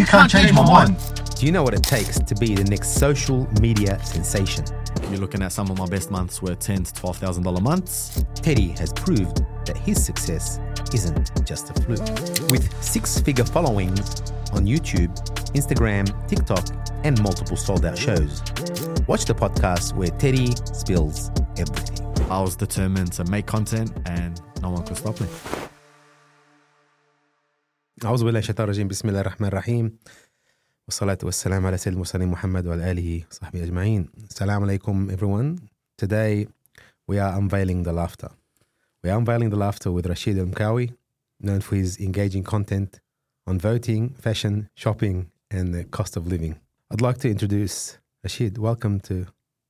you can't change my mind. Do you know what it takes to be the next social media sensation? You're looking at some of my best months were ten to twelve thousand dollar months. Teddy has proved that his success isn't just a fluke. With six figure followings on YouTube, Instagram, TikTok, and multiple sold out shows. Watch the podcast where Teddy spills everything. I was determined to make content, and no one could stop me. أعوذ بالله الشيطان الرجيم. بسم الله الرحمن الرحيم. والصلاة والسلام على سيد المرسلين محمد وعلى آله وصحبه أجمعين. السلام عليكم everyone. Today we are unveiling the laughter. We are unveiling the laughter with Rachid Al-Mkawi known for his engaging content on voting, fashion, shopping and the cost of living. I'd like to introduce Rachid. Welcome to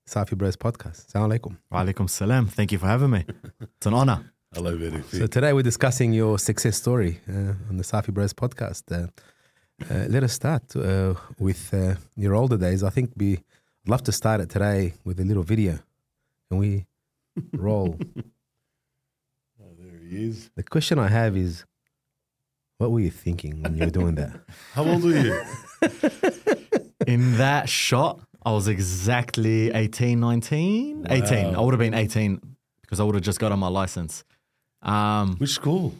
Safi Bros podcast. Assalamu alaikum. Wa alaikum salam. Thank you for having me. It's an honor. Hello, very So today we're discussing your success story uh, on the Safi Bros podcast. Uh, uh, let us start uh, with uh, your older days. I think we I'd love to start it today with a little video. Can we roll? There he is. the question I have is, what were you thinking when you were doing that? How old were you? In that shot, I was exactly 18, 19? 18. I would have been 18 because I would have just got on my license. Um, Which school?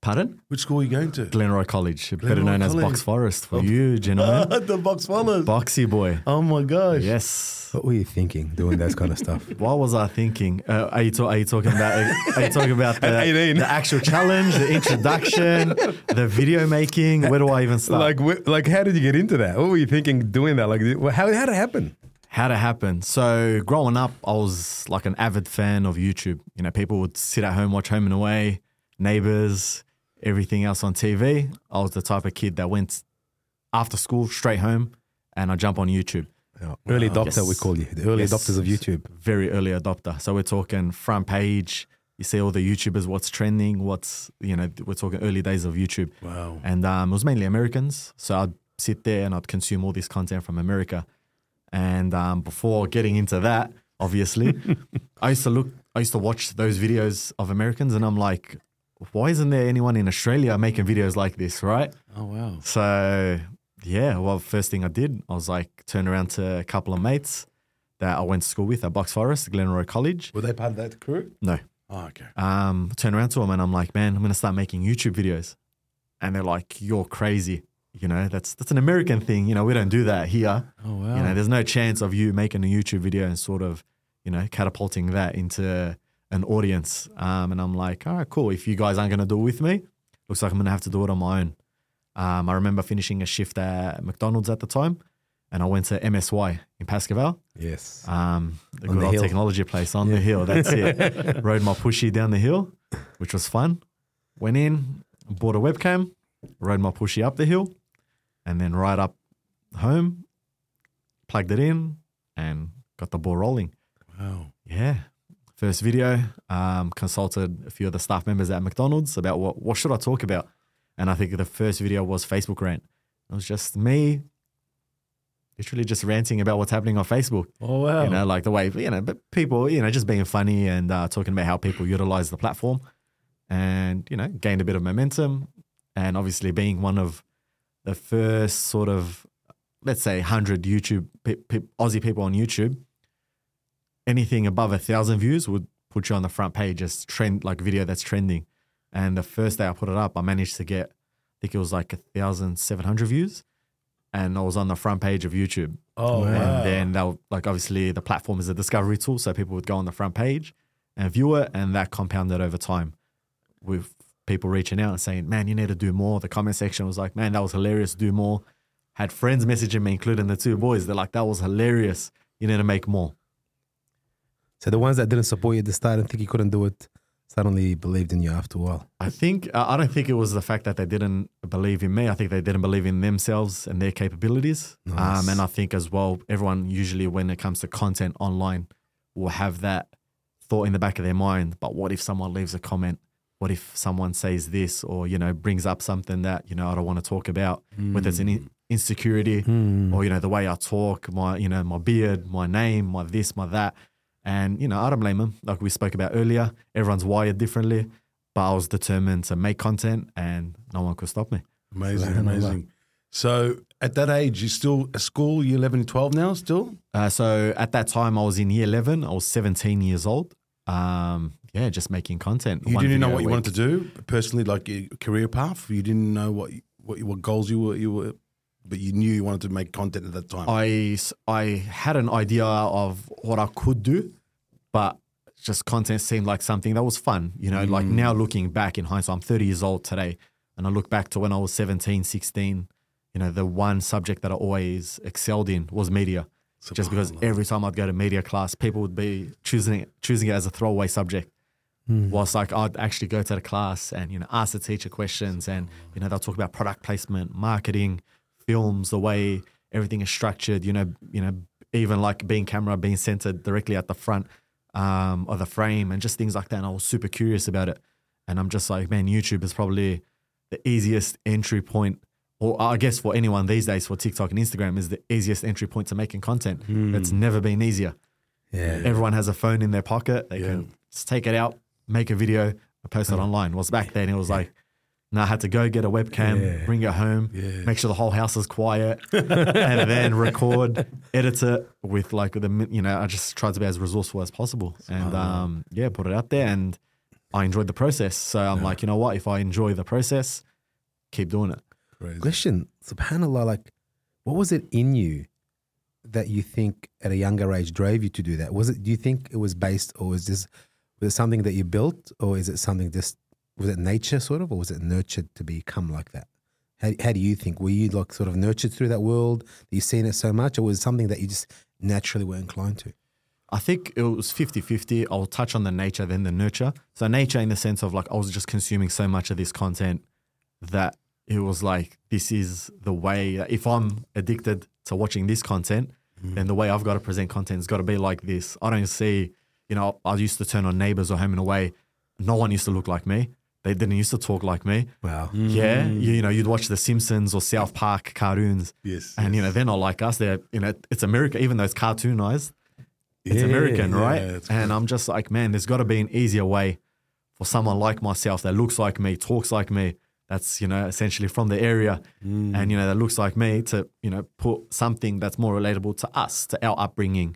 pardon? Which school are you going to? Glenroy College, better Glenroy known as College. Box Forest for you, gentlemen. the Box Fellas. Boxy boy. Oh my gosh. Yes. What were you thinking doing that kind of stuff? What was I thinking? Uh, are, you ta- are you talking about? Are you talking about the, 18. the actual challenge, the introduction, the video making? Where do I even start? like, wh- like, how did you get into that? What were you thinking doing that? Like, how, how did it happen? How to happen? So growing up, I was like an avid fan of YouTube. You know, people would sit at home, watch Home and Away, Neighbours, everything else on TV. I was the type of kid that went after school straight home, and I jump on YouTube. Early adopter, Yes. we call you. The early Yes. adopters of YouTube. very early adopter. So we're talking front page. You see all the YouTubers, what's trending, what's you know, we're talking early days of YouTube. Wow. And um, it was mainly Americans. So I'd sit there and I'd consume all this content from America. And um, before getting into that, obviously, I used to look, I used to watch those videos of Americans, and I'm like, why isn't there anyone in Australia making videos like this, right? Oh wow. So yeah, well, first thing I did, I was like, turn around to a couple of mates that I went to school with at Box Forest, Glenroy College. Were they part of that crew? No, Oh, okay. um, turn around to them and I'm like, man, I'm gonna start making YouTube videos, and they're like, you're crazy. You know, that's that's an American thing. You know, we don't do that here. Oh wow. You know, there's no chance of you making a YouTube video and sort of, you know, catapulting that into an audience. Um, and I'm like, all right, cool. If you guys aren't gonna do it with me, looks like I'm gonna have to do it on my own. Um, I remember finishing a shift at McDonald's at the time, and I went to MSY in Pascoe Vale. Yes. Um, the On good the old hill. technology place on the hill. That's it. Rode my pushy down the hill, which was fun. Went in, bought a webcam, rode my pushy up the hill, and then right up home, plugged it in, and got the ball rolling. wow. Yeah. First video, um, consulted a few of the staff members at McDonald's about what, what should I talk about. And I think the first video was Facebook rant. It was just me literally just ranting about what's happening on Facebook. Oh wow. You know, like the way, you know, but people, you know, just being funny and uh, talking about how people utilize the platform and, you know, gained a bit of momentum. And obviously being one of the first sort of, let's say, 100 YouTube, pe- pe- Aussie people on YouTube, anything above a thousand views would put you on the front page as trend, like video that's trending. And the first day I put it up, I managed to get, I think it was like a thousand seven hundred views, and I was on the front page of YouTube. oh wow. And then they'll like obviously the platform is a discovery tool, so people would go on the front page and view it, and that compounded over time with people reaching out and saying, "Man, you need to do more." The comment section was like, "Man, that was hilarious. Do more." Had friends messaging me, including the two boys. They're like, "That was hilarious. You need to make more." So the ones that didn't support you at the start and think you couldn't do it suddenly believed in you after a while. I think uh, I don't think it was the fact that they didn't believe in me. I think they didn't believe in themselves and their capabilities. Nice. Um, and I think as well, everyone usually when it comes to content online will have that thought in the back of their mind. But what if someone leaves a comment? What if someone says this or you know brings up something that you know I don't want to talk about, whether it's an in- insecurity or you know the way I talk, my you know my beard, my name, my this, my that. And, you know, I don't blame them. Like we spoke about earlier, everyone's wired differently. But I was determined to make content and no one could stop me. Amazing, Subhanallah. amazing. So At that age, you're still at school, year 11 and 12 now, still? Uh, so at that time, I was in year 11. I was 17 years old. Um, yeah, just making content. You didn't know what you wanted to do personally, like your career path. You didn't know what what, what goals you were, you were, but you knew you wanted to make content at that time. I I had an idea of what I could do, but just content seemed like something that was fun. You know, like mm. now looking back in hindsight, I'm 30 years old today, and I look back to when I was 17, 16. You know, the one subject that I always excelled in was media. Just because every time I'd go to media class, people would be choosing it, choosing it as a throwaway subject. Whilst like I'd actually go to the class and you know ask the teacher questions, and you know they'll talk about product placement, marketing, films, the way everything is structured. You know, you know even like being camera being centered directly at the front um, of the frame, and just things like that. And I was super curious about it, and I'm just like, man, YouTube is probably the easiest entry point, or I guess for anyone these days for TikTok and Instagram is the easiest entry point to making content. It's never been easier. Yeah. Everyone has a phone in their pocket. They can just take it out, make a video, and post it online. Was back then it was like, no, I had to go get a webcam, Yeah. bring it home, make sure the whole house is quiet, and then record, edit it with like the mi- you know I just tried to be as resourceful as possible, and um, yeah, put it out there, and I enjoyed the process. So I'm like, you know what? If I enjoy the process, keep doing it. Crazy. Question, subhanAllah, like, what was it in you that you think at a younger age drove you to do that? Was it, do you think it was based, or was this, was it something that you built, or is it something just, was it nature sort of, or was it nurtured to become like that? How, how do you think? Were you like sort of nurtured through that world? That you've seen it so much, or was it something that you just naturally were inclined to? I think it was 50 50. I'll touch on the nature, then the nurture. So, nature in the sense of like, I was just consuming so much of this content that it was like, this is the way. If I'm addicted to watching this content, mm-hmm. then the way I've got to present content has got to be like this. I don't see, you know, I used to turn on Neighbors or Home and Away. No one used to look like me. They didn't used to talk like me. Wow. Yeah. Mm. You, you know, you'd watch The Simpsons or South Park cartoons. Yes, And, you know, they're not like us. They're, you know, it's America, even though it's cartoonized it's Yeah, American, yeah, right? it's and I'm just like, man, there's got to be an easier way for someone like myself that looks like me, talks like me, that's you know essentially from the area, Mm. and you know that looks like me to you know put something that's more relatable to us, to our upbringing,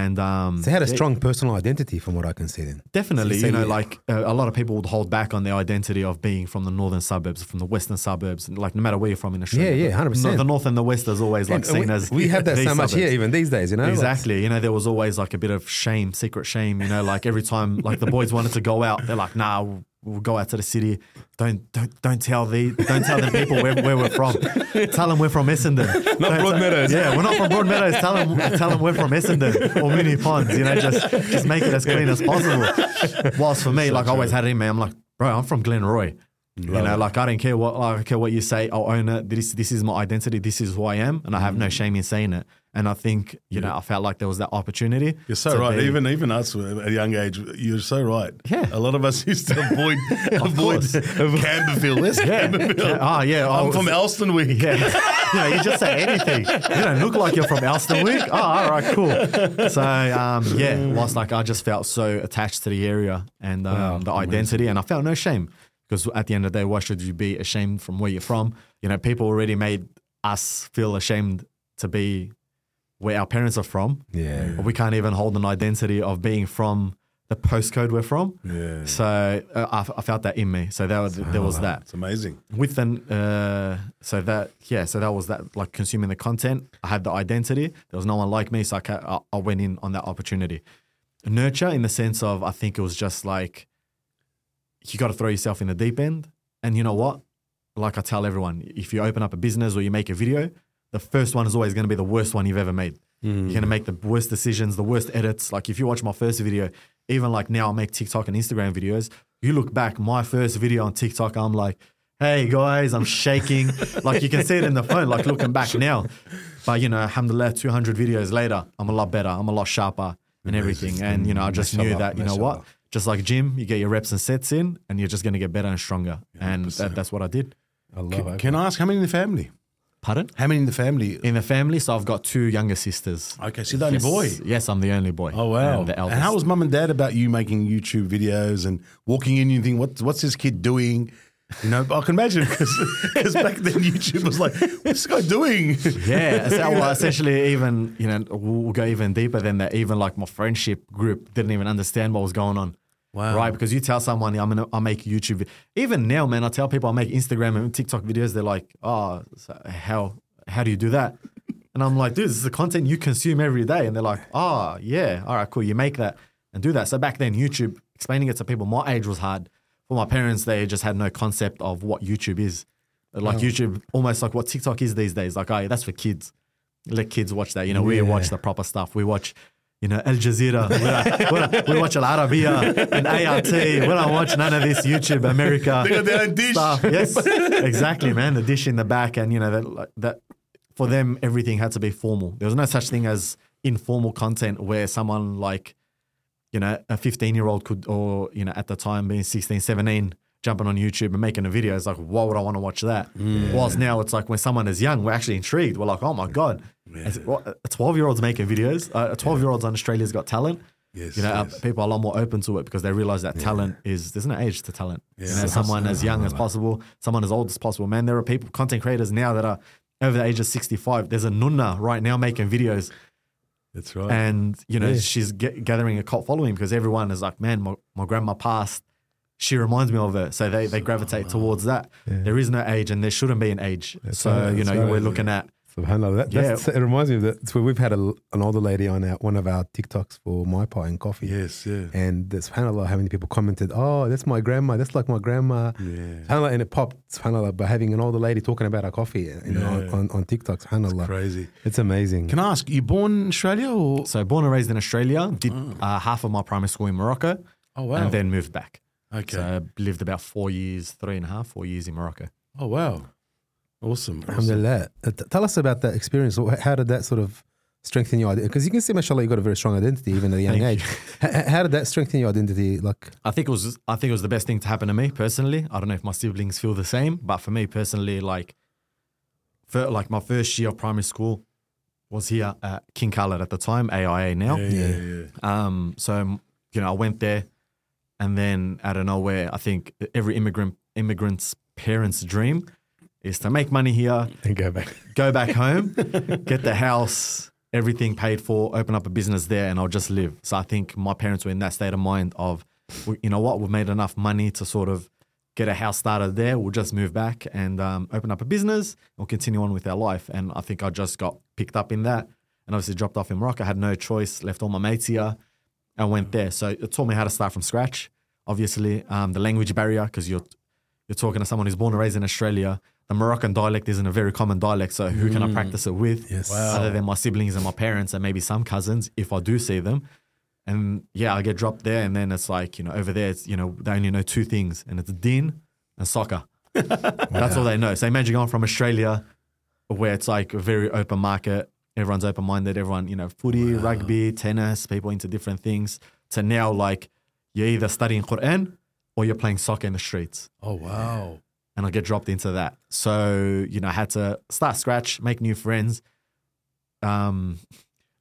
and um, So, they had a yeah, strong personal identity from what I can see then. Definitely, So- you so know, you- like uh, a lot of people would hold back on their identity of being from the northern suburbs, from the western suburbs, and like no matter where you're from in Australia. Yeah, yeah, the- 100%. The north and the west is always like And seen we, as we have that so much suburbs. here, even these days, you know? Like, Exactly. You know, there was always like a bit of shame, secret shame. You know, like every time like the boys wanted to go out, they're like, "Nah, we'll, go out to the city. Don't don't don't tell the don't tell the people where, where we're from. Tell them we're from Essendon. Not Broadmeadows. Yeah, we're not from Broadmeadows. Tell them tell them we're from Essendon or Moonee Ponds. You know, just just make it as clean as possible. Whilst for me, like I always had it in me, I'm like, bro, I'm from Glenroy. You know, like I don't care what I care what you say. I'll own it. This this is my identity. This is who I am, and I have no shame in saying it. And I think you know, I felt like there was that opportunity. You're so right. be- Even even us at a young age, you're so right. Yeah. A lot of us used to avoid avoid. Camberville. Where's Camberville? Yeah. Ah, yeah. I I'm was- from Elsternwick. Yeah, you know, you just say anything. You don't look like you're from Elsternwick. Oh, all right, cool. So, um, yeah, whilst like I just felt so attached to the area and um, the identity, and I felt no shame because at the end of the day, why should you be ashamed from where you're from? You know, people already made us feel ashamed to be where our parents are from. Yeah. We can't even hold an identity of being from the postcode we're from. Yeah. So uh, I, I felt that in me. So there was, there was that It's amazing. with then uh, so that yeah so that was that like consuming the content i had the identity there was no one like me so i, ca- I- I went in on that opportunity nurture in the sense of i think it was just like you got to throw yourself in the deep end. And you know what? Like i tell everyone if you open up a business or you make a video the first one is always going to be the worst one you've ever made. You're going to make the worst decisions the worst edits. Like if you watch my first video even like now i make tiktok and instagram videos you look back my first video on tiktok i'm like hey guys i'm shaking. Like you can see it in the phone like looking back now. But you know alhamdulillah 200 videos later i'm a lot better i'm a lot sharper and everything. And you know i just knew that you know what. Just like gym you get your reps and sets in and you're just going to get better and stronger and that, that's what i did Allah Can I ask how many in the family? pardon How many in the family? in the family so i've got two younger sisters Okay, so you're the only yes, boy. yes i'm the only boy Oh wow! I'm and how was mum and dad about you making YouTube videos and walking in? You think, what, what's this kid doing? You know, I can imagine because back then YouTube was like, what's this guy doing? Yeah, so, well, essentially, even you know, we'll we'll go even deeper than that. Even like my friendship group didn't even understand what was going on. Wow. Right, because you tell someone I'm gonna I make YouTube. Even now, man, I tell people I make Instagram and TikTok videos. They're like, "Oh, so how how do you do that?" And I'm like, "Dude, this is the content you consume every day." And they're like, "Oh, yeah, all right, cool. You make that and do that." So back then, YouTube explaining it to people my age was hard. For my parents, they just had no concept of what YouTube is. Like oh. YouTube, almost like what TikTok is these days. Like, oh, yeah, that's for kids. Let kids watch that. You know, we watch the proper stuff. We watch, you know, Al Jazeera. We we watch Al Arabiya and ART. We don't watch none of this YouTube America They got their own dish. stuff. Yes, exactly, man. The dish in the back, and you know that that for them everything had to be formal. There was no such thing as informal content where someone like you know a 15 year old could or you know at the time being 16 17 jumping on youtube and making a video it's like why would i want to watch that whilst now it's like when someone is young we're actually intrigued we're like oh my god what- a 12 year old's making videos uh, a 12 year old's on australia's got talent Yes, you know, uh, yes. people are a lot more open to it because they realize that talent is there's no age to talent. You know, Yeah. someone as young as possible, someone as old as possible. Man, there are people, content creators now that are over the age of 65. There's a nunna right now making videos, That's right. and you know she's ge- gathering a cult following because everyone is like, man, my, my grandma passed. She reminds me of her, so they they gravitate towards that. There is no age, and there shouldn't be an age. so right, you know, right. we're looking at Subhanallah. That, that's, It reminds me of that. So we've had a, an older lady on our, one of our TikToks for My Pie and Coffee. yes, yeah. And the, subhanAllah, how many people commented, oh, that's my grandma. That's like my grandma. Yeah. SubhanAllah, and it popped, subhanAllah, by having an older lady talking about her coffee you know, on, Yeah. on, on TikTok. SubhanAllah. Crazy. It's amazing. Can I ask, you born in Australia or? so born and raised in Australia. Did uh, half of my primary school in Morocco, Oh, wow. and then moved back. okay. So I lived about four years, three and a half, four years in Morocco. oh, wow. Awesome. awesome. Alhamdulillah. Uh, t- Tell us about that experience. How did that sort of strengthen your identity? Because you can see, mashallah, you got a very strong identity even at a young age. H- h- how did that strengthen your identity? Like, I think it was I think it was the best thing to happen to me personally. I don't know if my siblings feel the same, but for me personally, like for like my first year of primary school was here at King Khaled at the time, AIA now. Yeah, yeah, yeah. Um, so you know, I went there, and then out of nowhere, I think every immigrant immigrant's parents' dream is to make money here, and go back. go back home, get the house, everything paid for, open up a business there, and I'll just live. So I think my parents were in that state of mind of, you know what, we've made enough money to sort of get a house started there. We'll just move back and um, open up a business. We'll continue on with our life. And I think I just got picked up in that, and obviously dropped off in Morocco. I had no choice, left all my mates here, and went there. So it taught me how to start from scratch. Obviously, um, the language barrier because you're you're talking to someone who's born and raised in Australia. The Moroccan dialect isn't a very common dialect, so who can I mm. practice it with? Yes. Other than my siblings and my parents and maybe some cousins, if I do see them. And yeah, I get dropped there, and then it's like you know over there, it's you know they only know two things, and it's din and soccer. That's all they know. So imagine going from Australia, where it's like a very open market, everyone's open minded, everyone you know footy, rugby, tennis, people into different things. To now like you're either studying Quran or you're playing soccer in the streets Oh, wow. And I get dropped into that. So, you know, I had to start scratch, make new friends, um,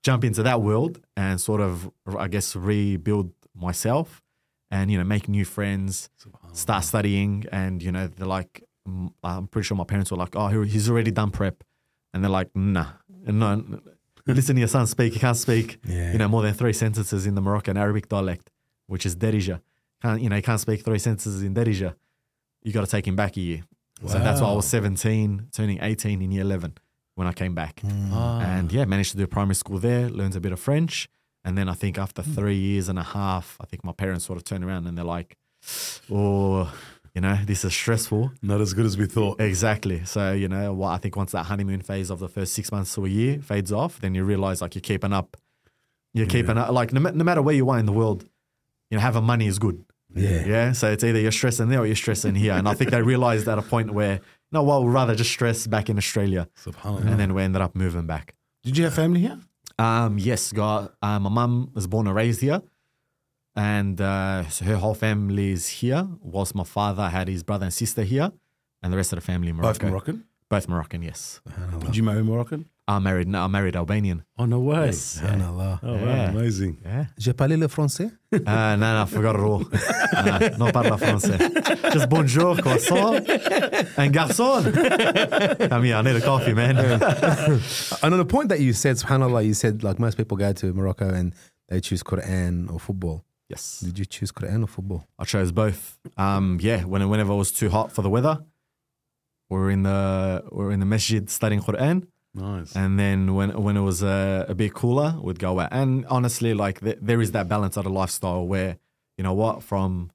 jump into that world and sort of, I guess, rebuild myself and, you know, make new friends, start studying. And, you know, they're like, I'm pretty sure my parents were like, oh, he's already done prep. And they're like, nah, no, listen to your son speak. He can't speak, Yeah. you know, more than three sentences in the Moroccan Arabic dialect, which is Darija. Can't, you know, he can't speak three sentences in Darija you got to take him back a year. So that's why I was 17, turning 18 in year 11 when I came back. Ah. And yeah, managed to do primary school there, learned a bit of French. And then I think after three years and a half, I think my parents sort of turned around and they're like, oh, you know, this is stressful. Not as good as we thought. Exactly. So, you know, what I think once that honeymoon phase of the first six months to a year fades off, then you realize like you're keeping up. You're keeping up. Like no, no matter where you are in the world, you know, having money is good. Yeah. Yeah. So it's either you're stressing there or you're stressing here. And I think they realized at a point where, no, well, we'd rather just stress back in Australia. Subhanallah. And then we ended up moving back. Did you have family here? Um, yes, got uh, my mum was born and raised here, and uh, so her whole family is here. Whilst my father had his brother and sister here, and the rest of the family in Both Morocco. Moroccan? Both Moroccan, yes. Did you marry Moroccan? I'm married. No, I'm married Albanian. Oh no way! Yes. Subhanallah. Oh wow, Yeah. amazing. Yeah. Je parle le français? Uh, no, no, I forgot it all. no, non parle français. Just bonjour, croissant, and garçon. Come here, I need a coffee, man. And on the point that you said, subhanAllah, you said like most people go to Morocco and they choose Quran or football. yes, Did you choose Quran or football? I chose both. Um, yeah, when, whenever it was too hot for the weather, we were in the we were in the masjid studying Quran. Nice. And then when when it was a, a bit cooler, we'd go out. And honestly, like th- there is that balance of the lifestyle where you know what from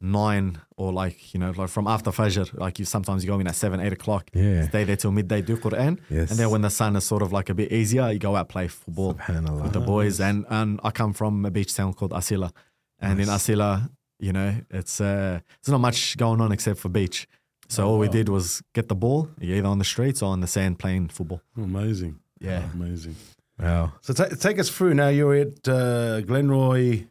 nine or like you know like from after fajr, like you sometimes you go in at seven, eight o'clock, Yeah. stay there till midday, do Quran, Yes. and then when the sun is sort of like a bit easier, you go out play football with the boys. And and I come from a beach town called Asila, and in Asila, you know, it's uh, there's not much going on except for beach. So all we did was get the ball, either on the streets or on the sand playing football. amazing. Yeah. amazing. Wow. So ta take us through now. You're at uh, Glenroy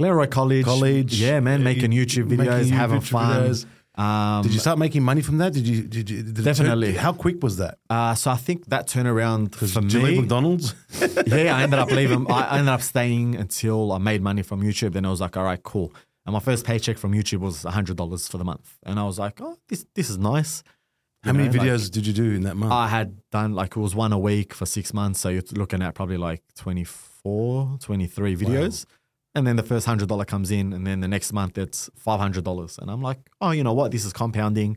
Glenroy College. College. Yeah, man, Uh, making you- YouTube making videos, having YouTube fun. videos. Um, Did you start making money from that? Did you? Did you? Did it turn- Definitely. how quick was that? uh, so I think that turnaround for Did you leave me. McDonald's? yeah, I ended up leaving. I I ended up staying until I made money from YouTube. Then I was like, all right, cool. And my first paycheck from YouTube was hundred dollars for the month, and I was like, oh, this this is nice. How You many know, like- videos did you do in that month? I had done like it was one a week for six months. So you're looking at probably like 24, 23 videos. And then the first hundred dollar comes in, and then the next month it's five hundred dollars. And I'm like, oh, you know what? This is compounding.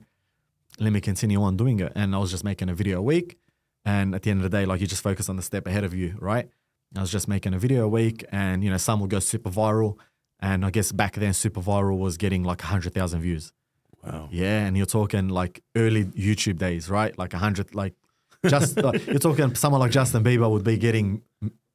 Let me continue on doing it. And I was just making a video a week. And at the end of the day, like you just focus on the step ahead of you, right? I was just making a video a week, and you know, some will go super viral. And I guess back then, super viral was getting like hundred thousand views. wow. Yeah, and you're talking like early YouTube days, right? Like a hundred, like just like, you're talking someone like Justin Bieber would be getting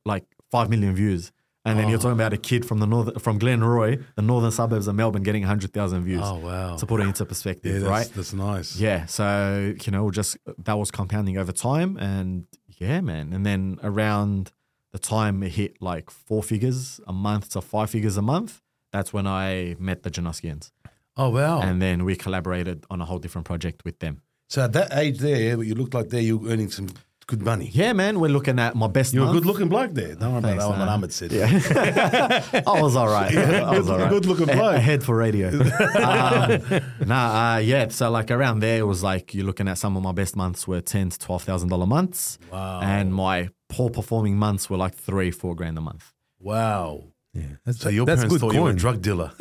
like five million views, and then you're oh. talking about a kid from the northern from Glenroy, the northern suburbs of Melbourne, getting hundred thousand views. Oh wow. To put it into Yeah, perspective, that's, right? that's nice. Yeah, so you know, just that was compounding over time, and yeah, man. And then around the time it hit like four figures a month to five figures a month, that's when I met the Janoskians Oh wow. and then we collaborated on a whole different project with them. so at that age there, what you looked like there, you were earning some good money. Yeah, man, we're looking at my best You're a good looking bloke there. Don't worry about Thanks, that one, what man. Ahmed said. I was all right. I was all right. Good looking A- bloke. Ahead for radio. um, nah, uh, yeah. So like around there, it was like you're looking at some of my best months were ten to twelve thousand dollar months. Wow. And my poor performing months were like three, four grand a month. Wow. Yeah. That's, So your that's parents good thought you were a drug dealer.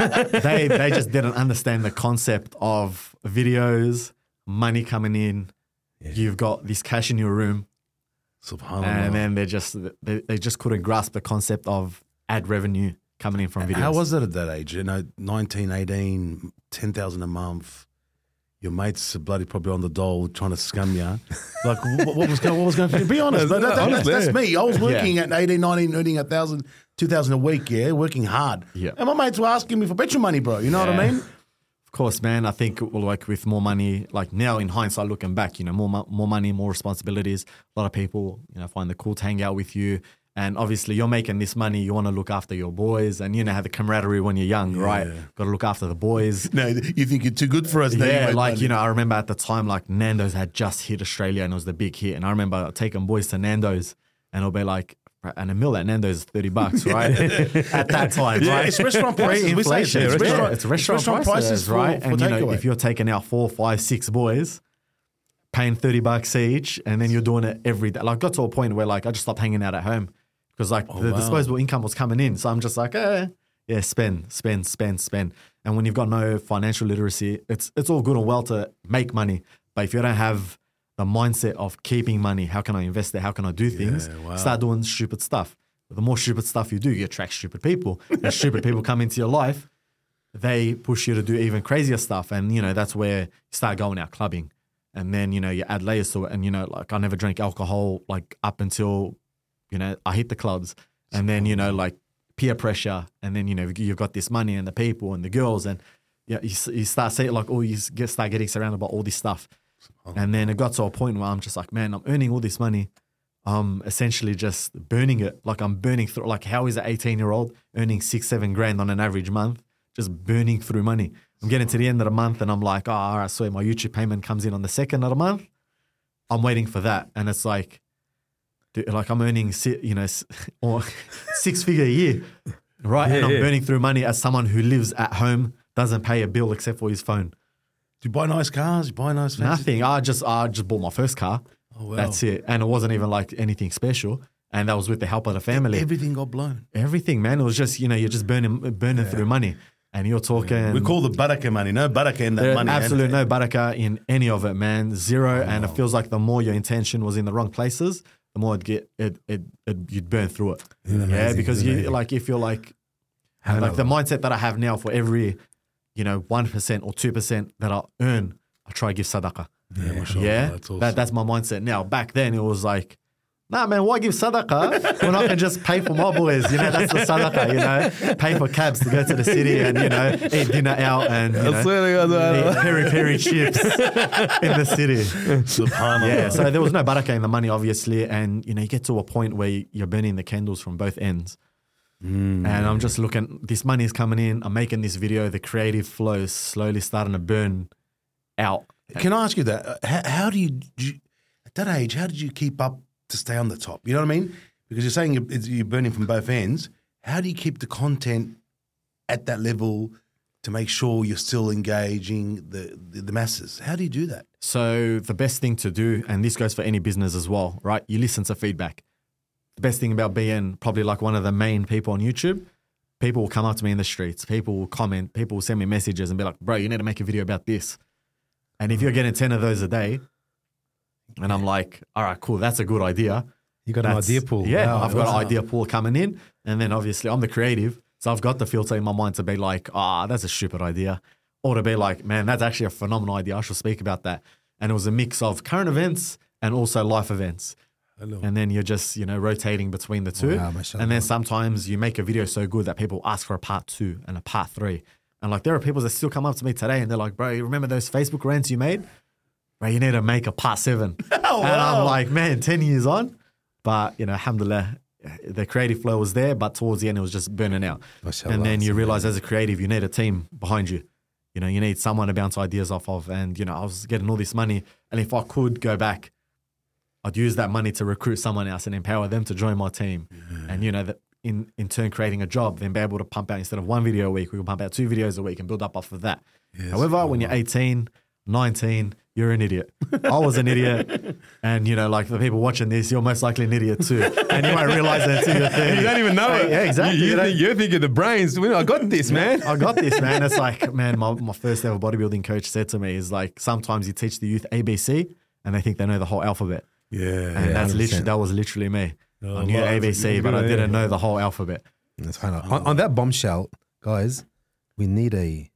They they just didn't understand the concept of videos, money coming in. You've got this cash in your room. Subhanallah. and then they just they, they just couldn't grasp the concept of ad revenue coming in from videos. How was it at that age? You know, 19, 18, 10,000 a month. Your mates are bloody probably on the dole trying to scum you. Like, what, what was going what was going on? Be honest. that- that- that's, that's me. I was working at 18, 19, earning a thousand, two thousand a week, yeah, working hard. Yeah. And my mates were asking me for petrol money, bro. You know what I mean? Of course, man. I think like with more money, like now in hindsight, looking back, you know, more more money, more responsibilities. A lot of people, you know, find the cool to hang out with you. And obviously, you're making this money. You want to look after your boys, and you know have the camaraderie when you're young, right? Got to look after the boys. No, you think you're too good for us now. you Yeah, like money. you know, I remember at the time, like Nando's had just hit Australia, and it was the big hit. And I remember taking boys to Nando's, and it'll be like, and a meal at Nando's is thirty bucks, right? at that time, Yeah, right? it's restaurant prices. We say it's Pre-inflation, restaurant- it's restaurant, it's restaurant prices, prices for- right? for and you know, takeaway. if you're taking out four, five, six boys, paying thirty bucks each, and then you're doing it every day. Like, got to a point where like I just stopped hanging out at home because like the Oh, wow. disposable income was coming in, so I'm just like, eh, yeah, spend, spend, spend, spend. And when you've got no financial literacy, it's it's all good and well to make money, but if you don't have the mindset of keeping money, how can I invest it? How can I do things? wow. Start doing stupid stuff. The more stupid stuff you do, you attract stupid people. And stupid people come into your life, they push you to do even crazier stuff. And, you know, that's where you start going out clubbing. And then, you know, you add layers to it. And, you know, like I never drank alcohol like up until, you know, I hit the clubs. And then, you know, like peer pressure. And then, you know, you've got this money and the people and the girls. And yeah, you, you start saying like, oh, you get, start getting surrounded by all this stuff. And then it got to a point where I'm just like, man, I'm earning all this money. I'm essentially just burning it. Like I'm burning through. Like how is an 18 year old earning six, seven grand on an average month, just burning through money? I'm getting to the end of the month and I'm like, oh, all right, so my YouTube payment comes in on the second of the month. I'm waiting for that, and it's like, dude, like I'm earning, you know, or six figure a year, right? and I'm yeah. burning through money as someone who lives at home, doesn't pay a bill except for his phone. Do you buy nice cars? You buy nice fancy- Nothing. I just I just bought my first car. Oh, wow. That's it, and it wasn't even like anything special. And that was with the help of the family. Everything got blown. Everything, man. It was just you know you're just burning burning through money, and you're talking. We call the baraka money. No baraka in that There- money. Absolutely no baraka in any of it, man. Zero, oh, and it feels like the more your intention was in the wrong places, the more it get it, it, it you'd burn through it. yeah, because you like if you're like like the mindset that I have now for every you know one percent or two percent that I earn, I try to give sadaqah. Yeah, mashallah, Yeah, That's awesome. that, that's my mindset now. Back then, it was like, nah, man, why give sadaqah when I can just pay for my boys? You know, that's the sadaqah, you know, pay for cabs to go to the city and, you know, eat dinner out and, you know, swear eat peri peri chips in the city. Subhanallah. Yeah, so there was no barakah in the money, obviously. And, you know, you get to a point where you're burning the candles from both ends. Mm. And I'm just looking, this money is coming in. I'm making this video. The creative flow is slowly starting to burn out. Can I ask you that? Uh, How, how do you, do you- at that age? How did you keep up to stay on the top? You know what I mean? Because you're saying you're, you're burning from both ends. How do you keep the content at that level to make sure you're still engaging the, the, the masses? How do you do that? So the best thing to do, and this goes for any business as well, right? You listen to feedback. The best thing about being probably like one of the main people on YouTube, people will come up to me in the streets, people will comment, people will send me messages and be like, bro, you need to make a video about this. And if you're getting 10 of those a day, and I'm like, all right, cool, that's a good idea. You got an idea pool. Yeah, Wow, I've got an idea pool coming in. And then obviously I'm the creative. So I've got the filter in my mind to be like, ah, that's a stupid idea. Or to be like, man, that's actually a phenomenal idea. I should speak about that. And it was a mix of current events and also life events. And then you're just, you know, rotating between the two. Wow, and then sometimes you make a video so good that people ask for a part two and a part three. And like there are people that still come up to me today and they're like, bro, you remember those Facebook rants you made? Bro, you need to make a part seven. Oh, And I'm like, man, 10 years on. But, you know, alhamdulillah, the creative flow was there, but towards the end, it was just burning out. Mashallah, and then you realize as a creative, you need a team behind you. You know, you need someone to bounce ideas off of. And, you know, I was getting all this money. And if I could go back, I'd use that money to recruit someone else and empower them to join my team. And, you know, that in, in turn creating a job, then be able to pump out instead of one video a week, we can pump out two videos a week and build up off of that. However, when you're 18, 19, you're an idiot. I was an idiot. And, you know, like the people watching this, you're most likely an idiot too. And you won't realize that until you're 30. You don't even know it. Yeah, exactly. You, You you think, you're thinking the brains. I got this, man. I got this, man. It's like, man, my, my first ever bodybuilding coach said to me is like, sometimes you teach the youth ABC and they think they know the whole alphabet. Yeah. And that's 100%. literally, that was literally me. Oh, I knew ABC, but I didn't know the whole alphabet. That's fine. On, on that bombshell, guys, we need a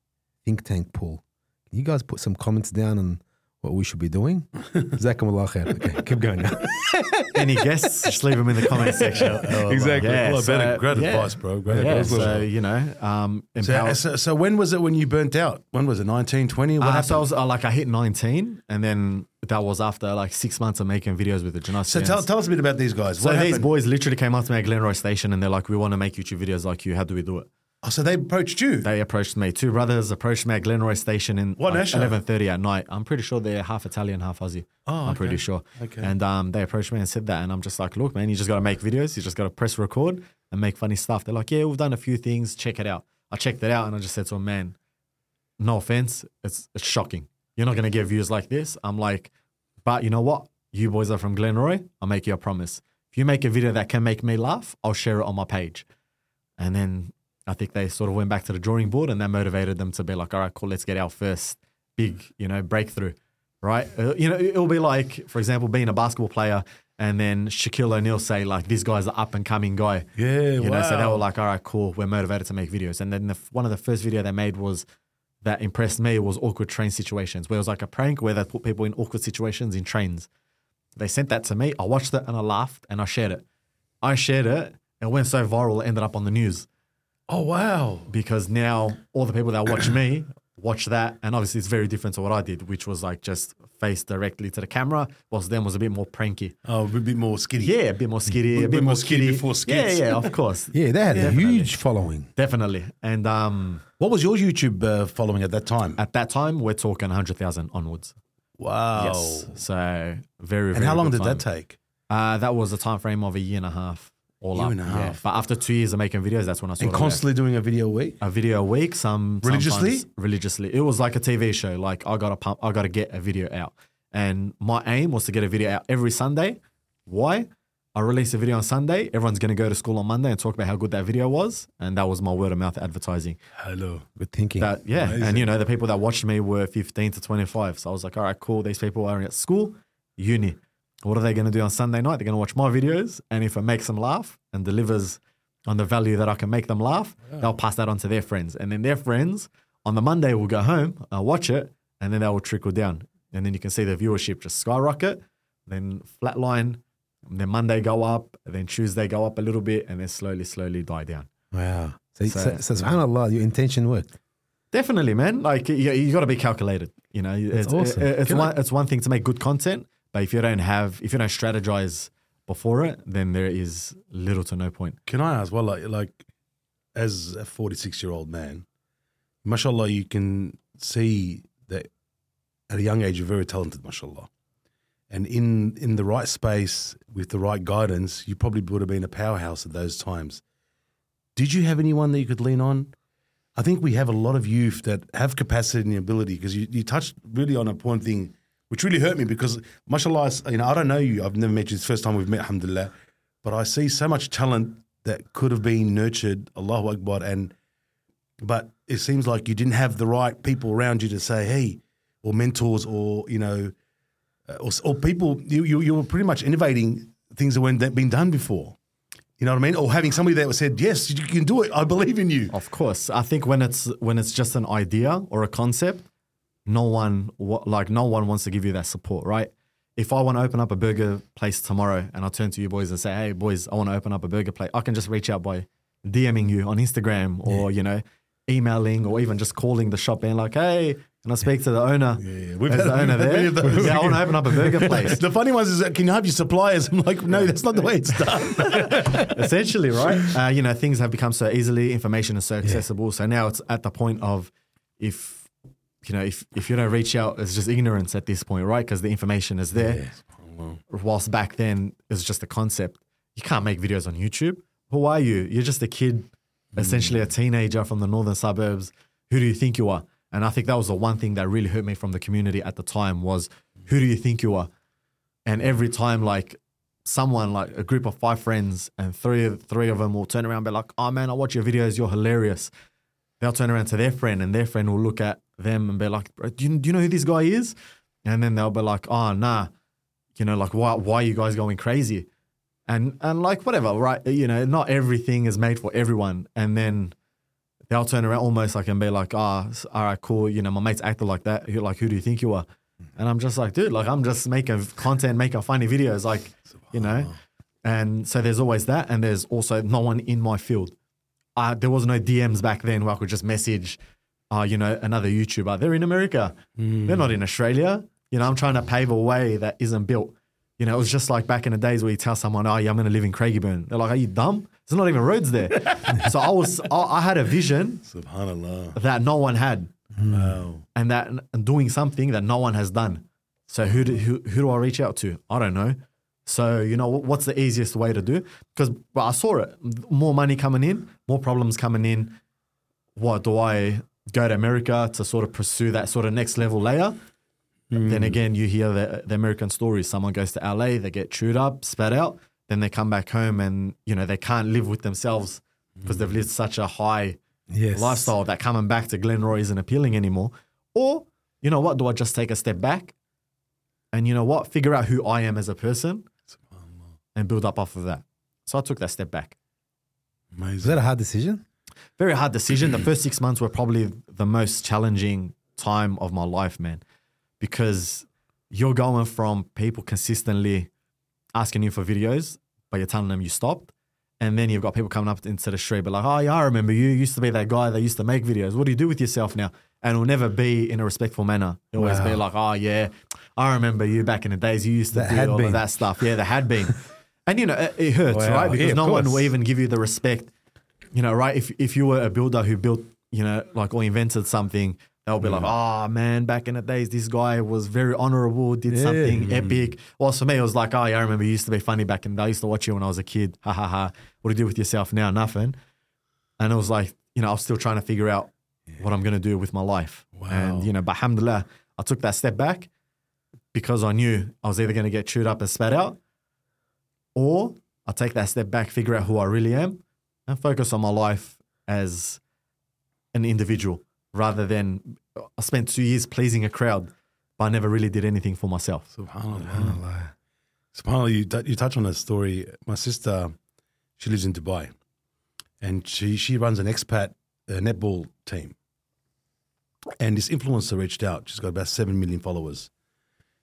think tank pool. Can you guys put some comments down on what we should be doing? Jazakumullah khair. Okay, keep going now. Any guests, just leave them in the comment section. Exactly. Yeah, Well, so- better, great yeah. advice, bro. Great Yeah, advice. so, you know, um, So, so, so when was it when you burnt out? When was it? 19, 20? What Uh, happened? so I was uh, like, I hit 19, and then that was after like six months of making videos with the Janus. so tell, tell us a bit about these guys. So What these boys literally came up to me at Glenroy Station, and they're like, "We want to make YouTube videos like you. How do we do it?" Oh, so they approached you. They approached me. Two brothers approached me at Glenroy Station in What like, 11:30 at night. I'm pretty sure they're half Italian, half Aussie. Oh, I'm okay. pretty sure. Okay. And um, they approached me and said that, and I'm just like, "Look, man, you just got to make videos. You just got to press record and make funny stuff." They're like, "Yeah, we've done a few things. Check it out." I checked it out, and I just said to them, "Man, no offense, it's it's shocking. You're not gonna get views like this." I'm like, "But you know what? You boys are from Glenroy. I'll make you a promise. If you make a video that can make me laugh, I'll share it on my page." And then I think they sort of went back to the drawing board and that motivated them to be like, all right, cool, let's get our first big, you know, breakthrough, right? Uh, you know, it'll be like, for example, being a basketball player and then Shaquille O'Neal say like, this guy's an up and coming guy. Yeah, You know, so they were like, all right, cool, we're motivated to make videos. And then the, one of the first video they made was that impressed me was awkward train situations, where it was like a prank where they put people in awkward situations in trains. They sent that to me. I watched it and I laughed and I shared it. I shared it. It went so viral, it ended up on the news Oh, wow. because now all the people that watch me watch that, and obviously it's very different to what I did, which was like just face directly to the camera. Whilst them was a bit more pranky. Oh, a bit more skitty. Yeah, a bit more skitty, a bit bit, more more skitty skitty before skits. yeah, yeah, of course, Yeah, they had a Definitely. huge following. definitely. And um, What was your YouTube uh, following at that time? at that time, we're talking hundred thousand onwards. Wow. Yes. So very, very And how long good did that take? Uh, that was a time frame of a year and a half. All Year up. and a half. But after two years of making videos, that's when I sort And constantly doing a video a week? a video a week. Some Religiously? sometimes religiously. It was like a TV show. Like I got to pump. I got to get a video out, and my aim was to get a video out every Sunday. Why? I release a video on Sunday. Everyone's going to go to school on Monday and talk about how good that video was, and that was my word of mouth advertising. Hello. Good thinking. That yeah, and you know the people that watched me were 15 to 25. So I was like, all right, cool. These people are at school, uni. What are they going to do on Sunday night? They're going to watch my videos, and if it makes them laugh and delivers on the value that I can make them laugh, they'll pass that on to their friends, and then their friends on the Monday will go home, uh, watch it, and then that will trickle down, and then you can see the viewership just skyrocket, then flatline, and then Monday go up, then Tuesday go up a little bit, and then slowly, slowly die down. wow. So, So- so, so, subhanAllah, your intention worked. Definitely, man. Like you, you got to be calculated. You know, it's, awesome. it- it's Can I- it's one thing to make good content, but if you don't have if you don't strategize before it, then there is little to no point. Can I ask, well, like, like as a 46 year old man, mashallah, you can see that at a young age, you're very talented, mashallah. And in, in the right space with the right guidance, you probably would have been a powerhouse at those times. Did you have anyone that you could lean on? I think we have a lot of youth that have capacity and ability because you, you touched really on a point thing which really hurt me because, mashallah, you know, I don't know you. I've never met you. It's the first time we've met, alhamdulillah. But I see so much talent that could have been nurtured, Allahu Akbar. And, but it seems like you didn't have the right people around you to say, hey, or mentors or, you know, uh, or, or people, you, you, you were pretty much innovating things that weren't been done before. You know what I mean? Or having somebody that said, yes, you can do it. I believe in you. Of course, I think when it's when it's just an idea or a concept, no one like no one wants to give you that support, right? If I want to open up a burger place tomorrow and I turn to you boys and say, "Hey boys, I want to open up a burger place," I can just reach out by DMing you on Instagram or you know, emailing or even just calling the shop and like, "Hey, can I speak to the owner?" yeah. We've Is had- the owner we've there? those. Yeah, I want to open up a burger place. The funny ones is, that, can you have your suppliers? I'm like, no, that's not the way it's done. essentially, right? Uh, you know, things have become so easily, information is so accessible. So now it's at the point of if you know, if if you don't reach out, it's just ignorance at this point, right? Because the information is there. Whilst back then it's just a concept. You can't make videos on YouTube. Who are you? You're just a kid, hmm. essentially a teenager from the northern suburbs. Who do you think you are? And I think that was the one thing that really hurt me from the community at the time was who do you think you are? And every time, like someone, like a group of five friends, and three of three of them will turn around and be like, "Oh man, I watch your videos. You're hilarious." They'll turn around to their friend, and their friend will look at them and be like, "Bro, "Do you, do you know who this guy is?" And then they'll be like, "Oh nah, you know, like why why are you guys going crazy?" And and like whatever, right? You know, not everything is made for everyone. And then they'll turn around almost like and be like, "Ah, s- all right, cool. You know, my mates acted like that. You're like, who do you think you are?" And I'm just like, dude, like I'm just making content, making funny videos, like you know. And so there's always that, and there's also no one in my field. Uh, there was no DMs back then where I could just message, uh, you know, another YouTuber. They're in America. They're not in Australia. You know, I'm trying to pave a way that isn't built. You know, it was just like back in the days where you tell someone, "Oh, yeah, I'm going to live in Craigieburn." They're like, "Are you dumb? There's not even roads there." so I was, I, I had a vision Subhanallah. that no one had, Wow. and that and doing something that no one has done. So who do, who who do I reach out to? I don't know. So you know what's the easiest way to do? Because I saw it, more money coming in, more problems coming in. What do I go to America to sort of pursue that sort of next level layer? Then hmm. again, you hear the, the American stories. Someone goes to LA, they get chewed up, spat out, then they come back home and you know they can't live with themselves because they've lived such a high Yes. lifestyle that coming back to Glenroy isn't appealing anymore. Or, you know what, do I just take a step back and you know what, figure out who I am as a person and build up off of that. So I took that step back. Was that a hard decision? Very hard decision. The first six months were probably the most challenging time of my life, man, because you're going from people consistently asking you for videos, but you're telling them you stopped. And then you've got people coming up into the street, but like, oh yeah, I remember you. You used to be that guy that used to make videos. What do you do with yourself now? And it'll never be in a respectful manner. It'll always be like, oh yeah, I remember you back in the days. You used to That do had all been. of that stuff. Yeah, there had been. and you know, it, it hurts, Wow. right? Because Yeah, no one will even give you the respect you know, right? If if you were a builder who built, you know, like or invented something, They'll be like, oh man, back in the days, this guy was very honorable, did Yeah. something mm. epic. Well, for me, it was like, oh, yeah, I remember you used to be funny back in the day. I used to watch you when I was a kid. Ha ha ha. What do you do with yourself now? Nothing. And it was like, you know, I was still trying to figure out what I'm going to do with my life. Wow. And, you know, but alhamdulillah, I took that step back because I knew I was either going to get chewed up and spat out or I take that step back, figure out who I really am and focus on my life as an individual rather than I spent two years pleasing a crowd, but I never really did anything for myself. Subhanallah. Subhanallah, you, t- you touch on a story. My sister, she lives in Dubai and she, she runs an expat uh, netball team. And this influencer reached out. She's got about 7 million followers.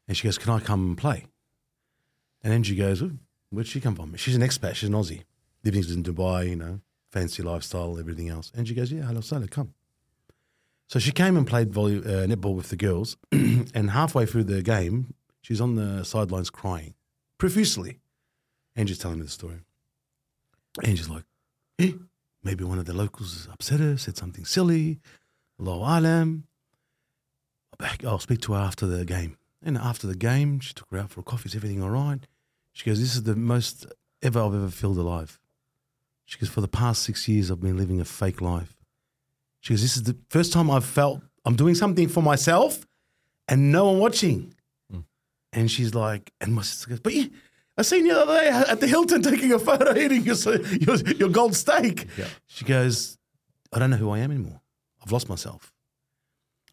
And she goes, Can I come and play? And then she goes, "Ooh, Where'd she come from? She's an expat. She's an Aussie. Living in Dubai, you know, fancy lifestyle, everything else. And she goes, Yeah, hello, Salah, come. So she came and played volley, uh, netball with the girls. and halfway through the game, she's on the sidelines crying profusely. Angie's telling me the story. Angie's like, eh, maybe one of the locals upset her, said something silly. Allahu alam. I'll speak to her after the game. And after the game, she took her out for a coffee. Is everything all right? She goes, This is the most ever I've ever felt alive. She goes, For the past six years, I've been living a fake life. She goes, This is the first time I've felt I'm doing something for myself and no one watching. Mm. And she's like, and my sister goes, But you, I seen you the other day at the Hilton taking a photo eating your, your, your gold steak. Yeah. She goes, I don't know who I am anymore. I've lost myself.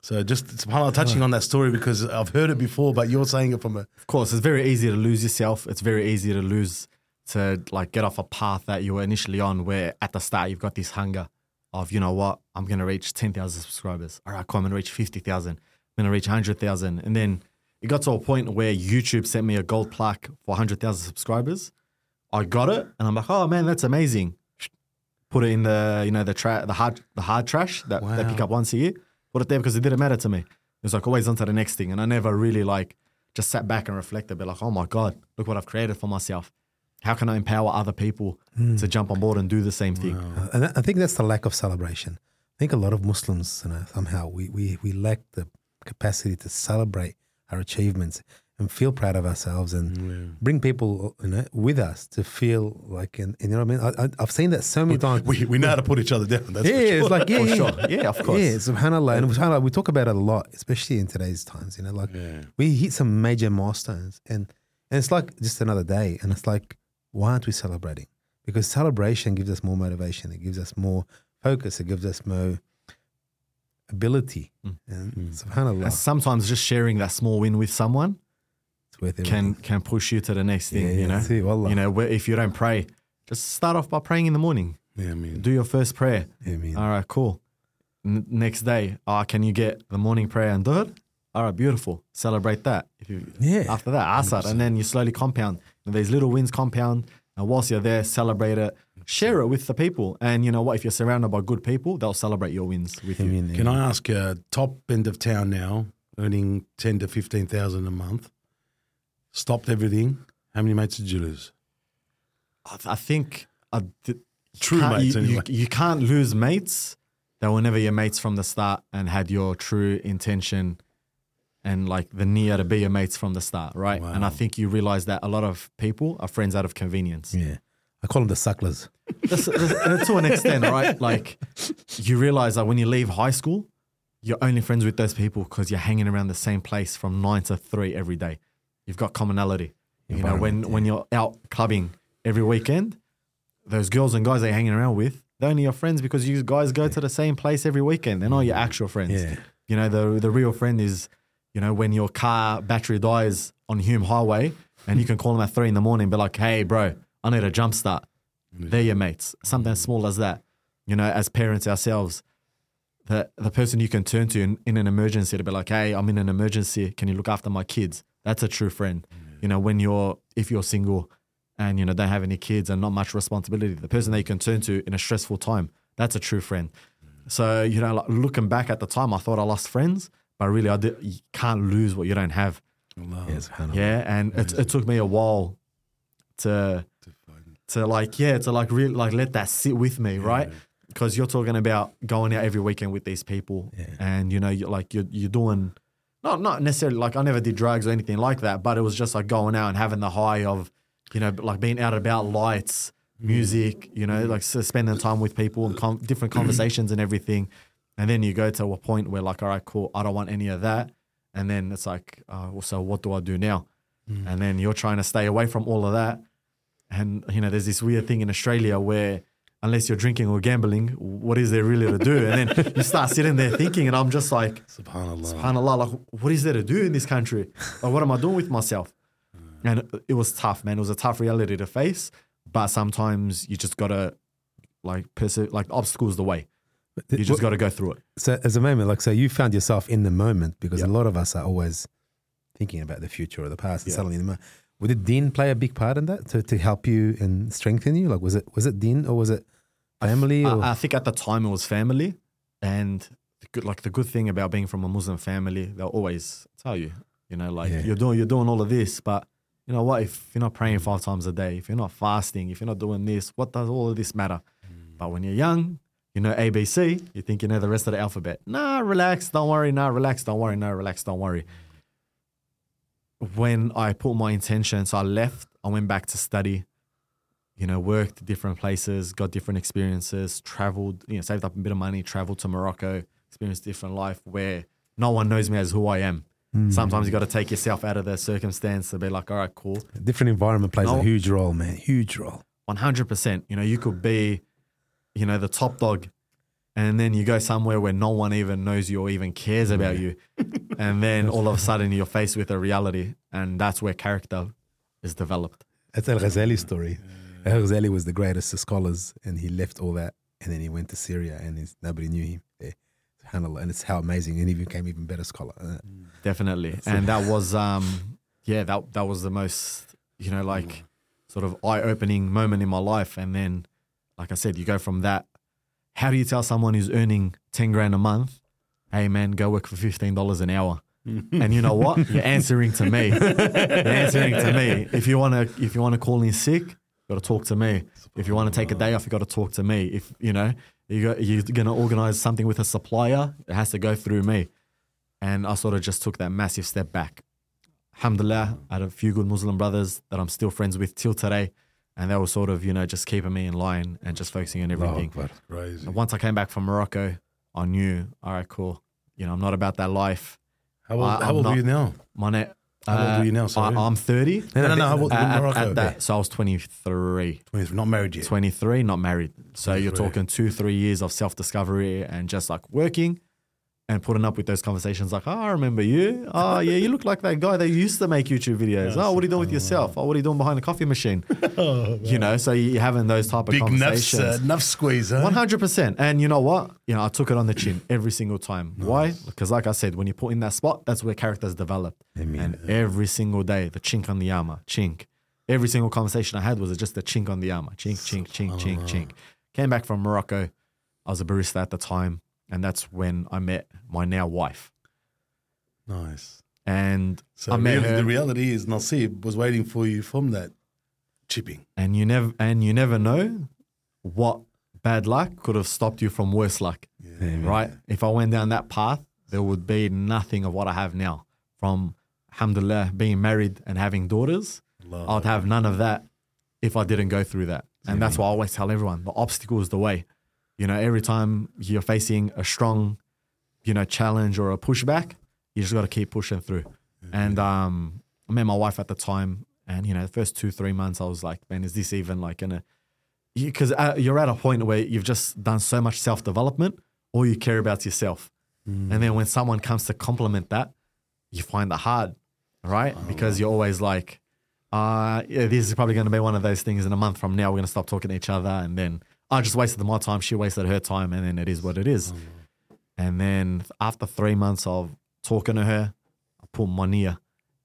So just subhanAllah touching on that story because I've heard it before, but you're saying it from a Of course, it's very easy to lose yourself. It's very easy to lose to like get off a path that you were initially on where at the start you've got this hunger of, you know what, I'm going to reach 10,000 subscribers. All right, cool, I'm going to reach 50,000. I'm going to reach 100,000. And then it got to a point where YouTube sent me a gold plaque for 100,000 subscribers. I got it and I'm like, oh man, that's amazing. Put it in the, you know, the tra- the hard the hard trash that they pick up once a year. Put it there because it didn't matter to me. It was like always on to the next thing. And I never really like just sat back and reflected, be like, oh my God, look what I've created for myself. How can I empower other people to jump on board and do the same thing? Uh, and I- I think that's the lack of celebration. I think a lot of Muslims, you know, somehow we, we, we lack the capacity to celebrate our achievements and feel proud of ourselves and bring people, you know, with us to feel like, and, and you know what I mean? I, I, I've seen that so many times. we, we know how to put each other down. That's yeah, for sure. it's like yeah, For yeah. sure. Yeah, of course. Yeah, subhanallah, and subhanallah, we talk about it a lot, especially in today's times. You know, like Yeah. we hit some major milestones, and and it's like just another day, and it's like, why aren't we celebrating? Because celebration gives us more motivation, it gives us more focus, it gives us more ability, mm. and mm. subhanallah, And sometimes just sharing that small win with someone it's worth can can push you to the next thing. Yeah, you know, that's it, wallah. you know, where, if you don't pray, just start off by praying in the morning. Yeah, I mean, Do your first prayer. Yeah, man. All right, cool. N- next day, oh, can you get the morning prayer and do it? All right, beautiful. Celebrate that. If you Yeah, after that, Asr, and then you slowly compound. And these little wins compound. And whilst you're there, celebrate it. Share it with the people. And you know what? If you're surrounded by good people, they'll celebrate your wins with I you. mean, Can I ask, uh, top end of town now, earning ten to fifteen thousand a month, stopped everything. How many mates did you lose? I, th- I think uh, th- True mates, you, anyway. you, you can't lose mates that were never your mates from the start and had your true intention and like the near to be your mates from the start, right? And I think you realize that a lot of people are friends out of convenience. yeah, I call them the sucklers. That's- that's- to an extent, right? Like you realize that when you leave high school, you're only friends with those people because you're hanging around the same place from nine to three every day. You've got commonality. You know, when when you're out clubbing every weekend, those girls and guys that you're hanging around with, they're only your friends because you guys go to the same place every weekend. They're not your actual friends. Yeah. You know, the the real friend is, you know, when your car battery dies on Hume Highway and you can call them at three in the morning and be like, hey, bro, I need a jump start. They're your mates. Something as small as that. You know, as parents ourselves, the the person you can turn to in, in an emergency to be like, hey, I'm in an emergency. Can you look after my kids? That's a true friend. You know, when you're if you're single and you know don't have any kids and not much responsibility, the person that you can turn to in a stressful time, that's a true friend. So you know, like looking back at the time, I thought I lost friends, but really, I did, you can't lose what you don't have. Yeah, subhanallah. Yeah, and it, it took me a while to to like yeah to like really like let that sit with me, right? because you're talking about going out every weekend with these people, Yeah. and you know, you're like you're you're doing not not necessarily like I never did drugs or anything like that, but it was just like going out and having the high of, you know, like being out about lights, music, you know, like spending time with people and com- different conversations and everything, and then you go to a point where like, all right, cool, I don't want any of that, and then it's like, uh, well, so what do I do now? And then you're trying to stay away from all of that, and you know, there's this weird thing in Australia where unless you're drinking or gambling, what is there really to do? And then you start sitting there thinking, and I'm just like, Subhanallah. subhanallah, like what is there to do in this country? Like, what am I doing with myself? And it was tough, man. It was a tough reality to face, but sometimes you just gotta like pursue, like obstacles the way. You just got to go through it. So as a moment, like so, you found yourself in the moment because Yeah. a lot of us are always thinking about the future or the past, and Yeah. suddenly in the moment. Did deen play a big part in that to, to help you and strengthen you? Like, was it was it deen or was it family? Or? I, I think at the time it was family, and the good, like the good thing about being from a Muslim family, they'll always tell you, you know, like Yeah. you're doing you're doing all of this, but you know what? If you're not praying five times a day, if you're not fasting, if you're not doing this, what does all of this matter? Mm. But when you're young, you know ABC, you think you know the rest of the alphabet. Nah, relax, don't worry. Nah, relax, don't worry. Nah, relax, don't worry. When I put my intention, so I left, I went back to study you know, worked different places, got different experiences, traveled, you know, saved up a bit of money, traveled to Morocco, experienced different life where no one knows me as who I am. Hmm. Sometimes you got to take yourself out of the circumstance to be like, all right, cool. Different environment plays a huge role, man. Huge role. 100%. You know, you could be, you know, the top dog and then you go somewhere where no one even knows you or even cares about you. And then all of a sudden you're faced with a reality and that's where character is developed. That's Al Ghazali story. Al Ghazali was the greatest of scholars, and he left all that, and then he went to Syria, and nobody knew him there. Subhanallah, and it's how amazing, and he became even better scholar. Uh, Definitely. and that was um yeah, that that was the most, you know, like sort of eye-opening moment in my life and then like I said, you go from that how do you tell someone who's earning 10 grand a month, "Hey man, go work for $15 an hour?" and you know what? You're answering to me. You're answering to me. If you want to if you want to call in sick, you got to talk to me. If you want to take a day off, you got to talk to me. If, you know, you got, you're to organize something with a supplier, it has to go through me. And I sort of just took that massive step back. Alhamdulillah, I had a few good Muslim brothers that I'm still friends with till today. And they were sort of, you know, just keeping me in line and just focusing on everything. Oh, Crazy. And once I came back from Morocco, I knew, all right, cool. You know, I'm not about that life. How old, I- how old are you now? My ne- How old are you now, I, sorry? I'm 30. No, no, no. How old Uh, at- Morocco? at that, so I was 23. 20, not married yet. 23, not married. So you're talking two, three years of self discovery and just like working and putting up with those conversations like, oh, I remember you. Oh, yeah, you look like that guy that used to make YouTube videos. Oh, what are you doing with yourself? Oh, what are you doing behind the coffee machine? Oh, you know, so you're having those type of Big nuff, uh, conversations. uh, nuff squeeze, huh? One hundred percent. And you know what? You know, I took it on the chin every single time. Why? Because, like I said, when you put in that spot, that's where characters develop. And every single day, the chink on the armor, chink. Every single conversation I had was just a chink on the armor, chink, chink, chink, chink, chink. Oh. Came back from Morocco. I was a barista at the time, and that's when I met my now wife. Nice. And So I met really, her. the reality is Nasib was waiting for you from that chipping. and you never and you never know what bad luck could have stopped you from worse luck. Right? If I went down that path, there would be nothing of what I have now. From alhamdulillah being married and having daughters, I'd have none of that if I didn't go through that. And that's why I always tell everyone the obstacle is the way. You know, every time you're facing a strong, you know, challenge or a pushback, you just got to keep pushing through. And um, I met my wife at the time, and you know, the first two three months, I was like, man, is this even like gonna? Because uh, you're at a point where you've just done so much self development, all you care about is yourself. And then when someone comes to compliment that, you find it hard, right? Because you're always like, uh, yeah, this is probably going to be one of those things in a month from now, we're going to stop talking to each other. And then I just wasted my time. She wasted her time. And then it is what it is. And then after three months of talking to her, I put my nia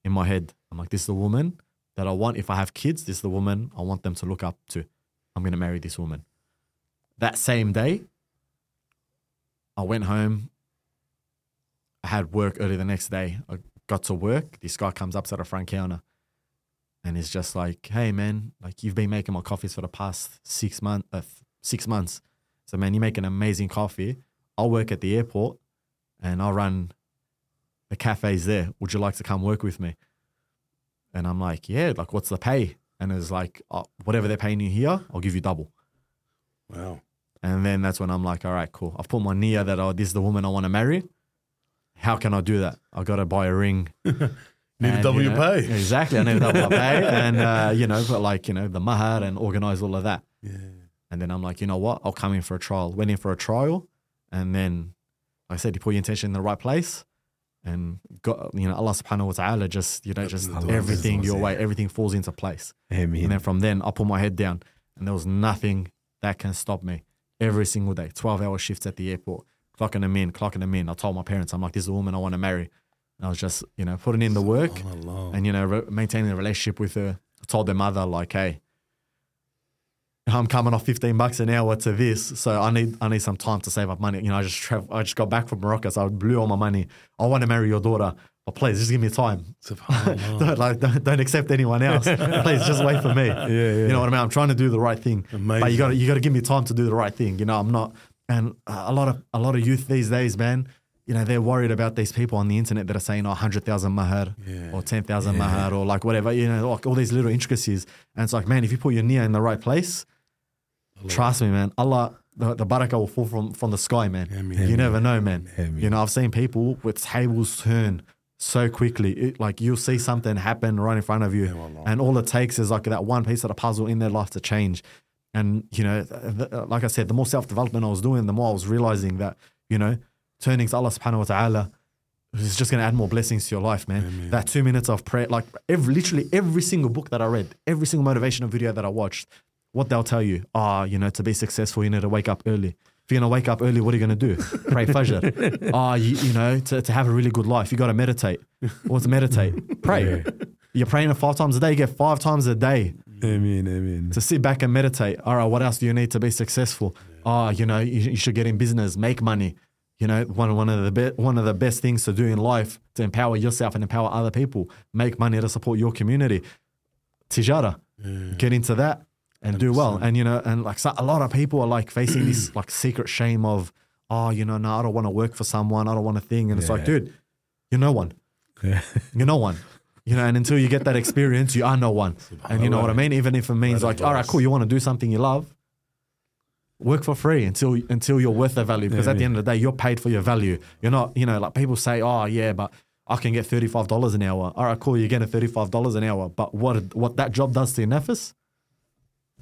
in my head. I'm like, this is the woman that I want. If I have kids, this is the woman I want them to look up to. I'm going to marry this woman. That same day, I went home. I had work early the next day. I got to work. This guy comes up to the front counter and he's just like, "Hey, man, like you've been making my coffees for the past six months, uh, six months, So, man, you make an amazing coffee. I'll work at the airport and I'll run the cafes there. Would you like to come work with me? And I'm like, yeah, like, what's the pay? And it's like, oh, whatever they're paying you here, I'll give you double. Wow. And then that's when I'm like, all right, cool. I've put my nia that oh, this is the woman I want to marry. How can I do that? I got to buy a ring. Need to And, double you your know, pay. Exactly. I need to double my pay. And, uh, you know, but like, you know, the mahar and organize all of that. Yeah. And then I'm like, you know what? I'll come in for a trial. Went in for a trial. And then, like I said, you put your intention in the right place. And got, you know, Allah subhanahu wa ta'ala just, you know, just everything your way, everything falls into place. I And then from then, I put my head down, and there was nothing that can stop me. Every single day, twelve hour shifts at the airport, clocking them in, clocking them in. I told my parents, I'm like, this is the woman I want to marry. And I was just, you know, putting in the work and you know, re- maintaining a relationship with her. I told their mother, like, hey, I'm coming off 15 bucks an hour to this, so I need I need some time to save up money. You know, I just travel, I just got back from Morocco, so I blew all my money. I want to marry your daughter, but please just give me time. Don't, like, don't, don't accept anyone else. Please just wait for me. yeah, yeah. You know what I mean? I'm trying to do the right thing, but you got to you got to give me time to do the right thing. You know, I'm not. And a lot of a lot of youth these days, man, you know, they're worried about these people on the internet that are saying, "Oh, hundred thousand mahar Yeah. or ten thousand mahar or like whatever." You know, like all these little intricacies. And it's like, man, if you put your nia in the right place, trust me, man, Allah. The, the barakah will fall from, from the sky, man. Ameen. You never know, man. Ameen. You know, I've seen people with tables turn so quickly. It, like you'll see something happen right in front of you, and all it takes is like that one piece of the puzzle in their life to change. And you know, th- th- like I said, the more self development I was doing, the more I was realizing that you know, turning to Allah Subhanahu wa Taala is just going to add more blessings to your life, man. That two minutes of prayer, like every literally every single book that I read, every single motivational video that I watched, what they'll tell you, ah, you know, to be successful, you need to wake up early. If you're gonna wake up early, what are you gonna do? Pray Fajr. Ah, you, you know, to, to have a really good life, you got to meditate. What's meditate? Pray. You're praying five times a day. You get five times a day Amen, amen. To sit back and meditate. All right, what else do you need to be successful? Ah, you know, you, you should get in business, make money. You know, one one of the be- one of the best things to do in life to empower yourself and empower other people, make money to support your community. Tijara, get into that and do well. And you know, and like so, a lot of people are like facing this like secret shame of, oh, you know, no, I don't want to work for someone, I don't want a thing, and it's like, dude, you're no one. Yeah. You're no one. You know, and until you get that experience, you are no one. And you know what I mean? Even if it means like, all right, cool, you want to do something you love, work for free until until you're worth the value. Because Yeah, at the end of the day, you're paid for your value. You're not, you know, like people say, oh yeah, but I can get thirty five dollars an hour. All right, cool, you're getting thirty five dollars an hour. But what what that job does to your nefis,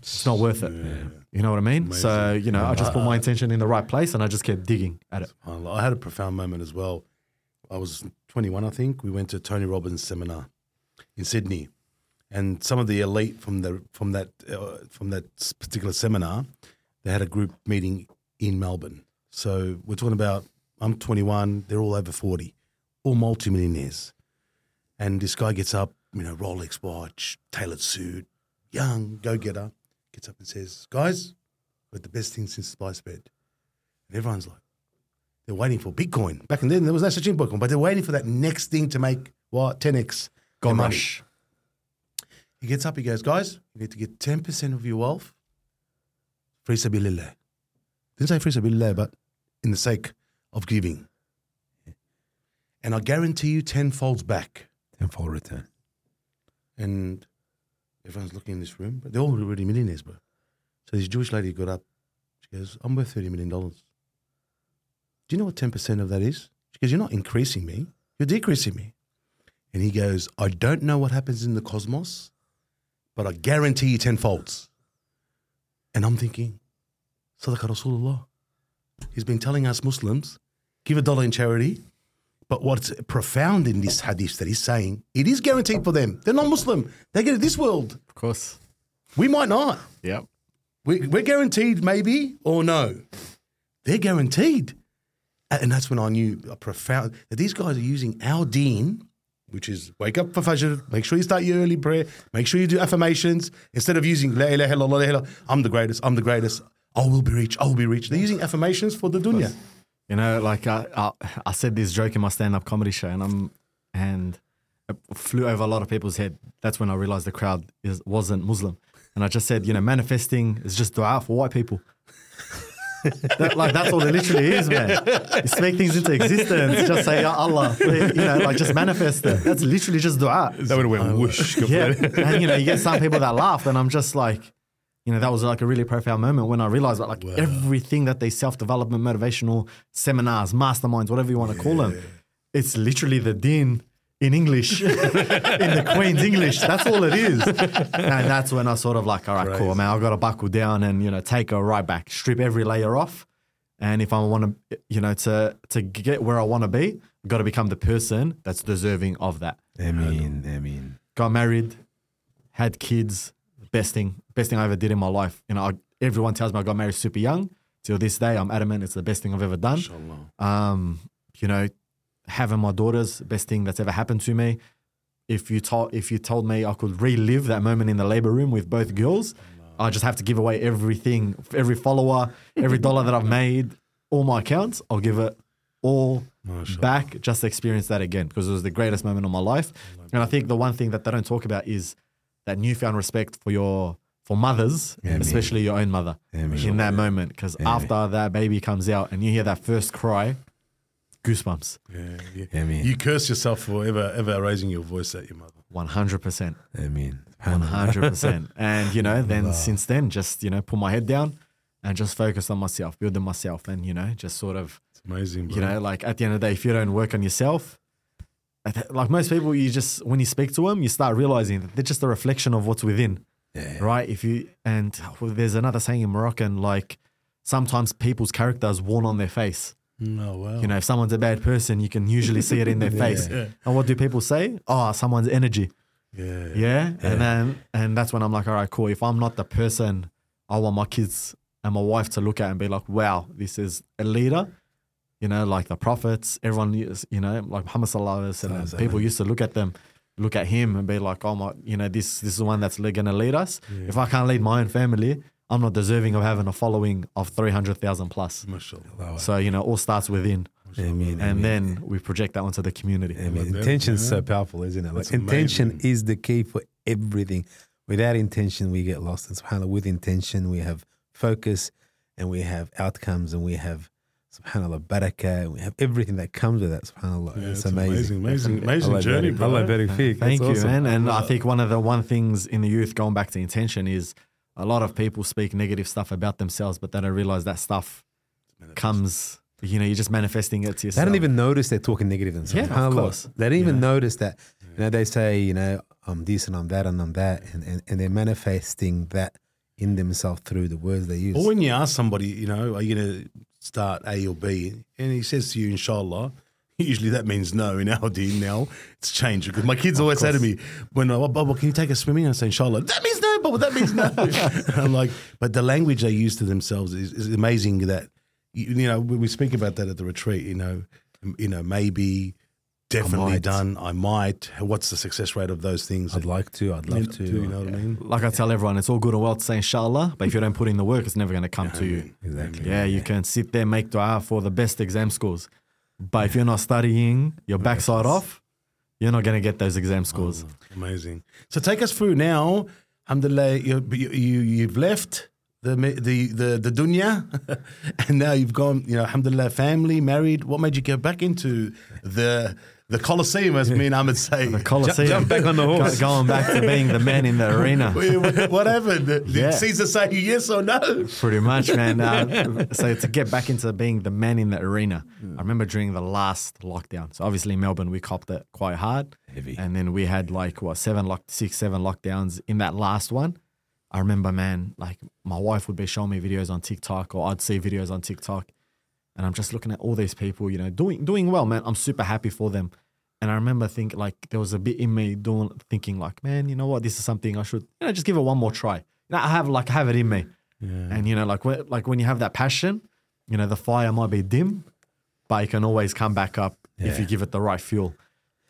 it's not worth it. You know what I mean? So you know, I just put my intention in the right place and I just kept digging at it. I had a profound moment as well. I was 21, I think. We went to Tony Robbins' seminar in Sydney, and some of the elite from the from that uh, from that particular seminar, they had a group meeting in Melbourne. So we're talking about I'm 21, they're all over 40, all multimillionaires, and this guy gets up, you know, Rolex watch, tailored suit, young go getter, gets up and says, "Guys, got the best thing since sliced bread," and everyone's like. They're waiting for Bitcoin. Back in then, there was no such thing Bitcoin, but they're waiting for that next thing to make what 10x. Gold their money. rush. He gets up, he goes, guys, you need to get 10% of your wealth fi sabilillah. Didn't say fi sabilillah, but in the sake of giving. And I guarantee you 10 folds back. Tenfold return. And everyone's looking in this room, but they're all already millionaires, bro. So this Jewish lady got up. She goes, I'm worth $30 million. Do you know what 10% of that is? She goes, You're not increasing me, you're decreasing me. And he goes, I don't know what happens in the cosmos, but I guarantee you 10 folds. And I'm thinking, Sadaqah Rasulullah. He's been telling us Muslims, give a dollar in charity. But what's profound in this hadith that he's saying, it is guaranteed for them. They're not Muslim. They get it this world. Of course. We might not. Yep. We, we're guaranteed maybe or no. They're guaranteed. And that's when I knew a profound that these guys are using our deen, which is wake up for Fajr, make sure you start your early prayer, make sure you do affirmations instead of using La ilaha illallah, la ilaha illallah, I'm the greatest, I'm the greatest, I will be rich, I will be rich. They're using affirmations for the dunya. You know, like I, I, I said this joke in my stand-up comedy show, and I'm and it flew over a lot of people's head. That's when I realized the crowd is wasn't Muslim, and I just said, you know, manifesting is just dua for white people. That- like that's all it literally is, man. You speak things into existence. Just say, Ya Allah, you know, like just manifest it. That's literally just dua. That would have went whoosh. Yeah. and you know, you get some people that laugh, and I'm just like, you know, that was like a really profound moment when I realized that like everything that they self development, motivational seminars, masterminds, whatever you want to call them, it's literally the din in English, in the Queen's English. That's all it is. And that's when I sort of like, all right, cool, man, I've got to buckle down and, you know, take a right back, strip every layer off. And if I want to, you know, to to get where I want to be, I've got to become the person that's deserving of that. I mean, I mean, got married, had kids, best thing, best thing I ever did in my life. You know, I, everyone tells me I got married super young. Till this day, I'm adamant it's the best thing I've ever done. Um, you know, having my daughters, best thing that's ever happened to me. If you told if you told me I could relive that moment in the labor room with both girls, I just have to give away everything, every follower, every dollar that I've made, all my accounts. I'll give it all back just to experience that again because it was the greatest moment of my life. And I think the one thing that they don't talk about is that newfound respect for your for mothers, especially your own mother, in that moment. Because after that baby comes out and you hear that first cry, goosebumps, Yeah, yeah. I You curse yourself for ever, ever raising your voice at your mother. one hundred percent. I mean, One hundred percent. And you know, then since then, just you know, put my head down and just focus on myself, building myself, and you know, just sort of, It's amazing, bro. you know, like at the end of the day, if you don't work on yourself, like most people, you just when you speak to them, you start realizing that they're just a reflection of what's within, right? If you and well, there's another saying in Moroccan, like sometimes people's character is worn on their face. no, wow. You know, if someone's a bad person, you can usually see it in their face. And what do people say? Oh, someone's energy. yeah. Yeah. And then and that's when I'm like, all right, cool. If I'm not the person I want my kids and my wife to look at and be like, wow, this is a leader. You know, like the prophets, everyone, you know, like Muhammad Sallallahu Alaihi Wasallam, people used to look at them, look at him and be like, oh my, you know, this this is the one that's going to lead us. If I can't lead my own family, I'm not deserving of having a following of 300,000 plus. Mashallah. So, you know, all starts within. I mean, I And mean, then we project that onto the community. I mean, that, intention is yeah. so powerful, isn't it? Like That's intention amazing. is the key for everything. Without intention, we get lost. And subhanAllah, with intention, we have focus and we have outcomes and we have subhanAllah barakah and we have everything that comes with that. Subhanallah. Yeah, it's it's amazing. amazing, amazing, amazing Allah journey, barik- bro. Allah barik. Thank That's you, awesome. man. And I think one of the one things in the youth, going back to intention, is a lot of people speak negative stuff about themselves, but they don't realize that stuff comes. You know, you're just manifesting it to They yourself. don't even notice they're talking negative themselves. Yeah, of course. They don't even notice that. You know, they say, you know, I'm this and I'm that and I'm that. And, and, and they're manifesting that in themselves through the words they use. Or when you ask somebody, you know, are you going to start A or B? And he says to you, inshallah, usually that means no. In our deen now, it's changed because my kids always say to me, when, oh, Bubba, can you take us swimming? I say, inshallah, that means no, Bubba, that means no. I'm like, but the language they use to themselves is, is amazing that, you, you know, we we speak about that at the retreat, you know, you know, maybe, definitely might. done, I might. What's the success rate of those things? I'd like to. I'd love to. you know what I mean? like I tell everyone, it's all good and well to say inshallah, but if you don't put in the work, it's never going to come to you. Exactly. Yeah, you can sit there, make dua for the best exam scores. But if you're not studying your backside off, you're not going to get those exam scores. Oh, Amazing. So take us through now. Alhamdulillah, you, you, you, you've left the the the, the dunya, and now you've gone. You know, Alhamdulillah, family, married. What made you go back into the the Colosseum, as me and Ahmed say? The Colosseum. jump back on the horse. Going back to being the man in the arena. Whatever. Did Yeah. Caesar say yes or no? Pretty much, man. Uh, so to get back into being the man in the arena, I remember during the last lockdown. So obviously Melbourne, we copped it quite hard, Heavy. and then we had like what seven lock, six, seven lockdowns in that last one. I remember, man, like my wife would be showing me videos on TikTok, or I'd see videos on TikTok, and I'm just looking at all these people, you know, doing doing well, man. I'm super happy for them. And I remember thinking like there was a bit in me doing thinking like, man, you know what, this is something I should, you know, just give it one more try. You know, I have like I have it in me. And you know, like when, like when you have that passion, you know, the fire might be dim, but it can always come back up if you give it the right fuel.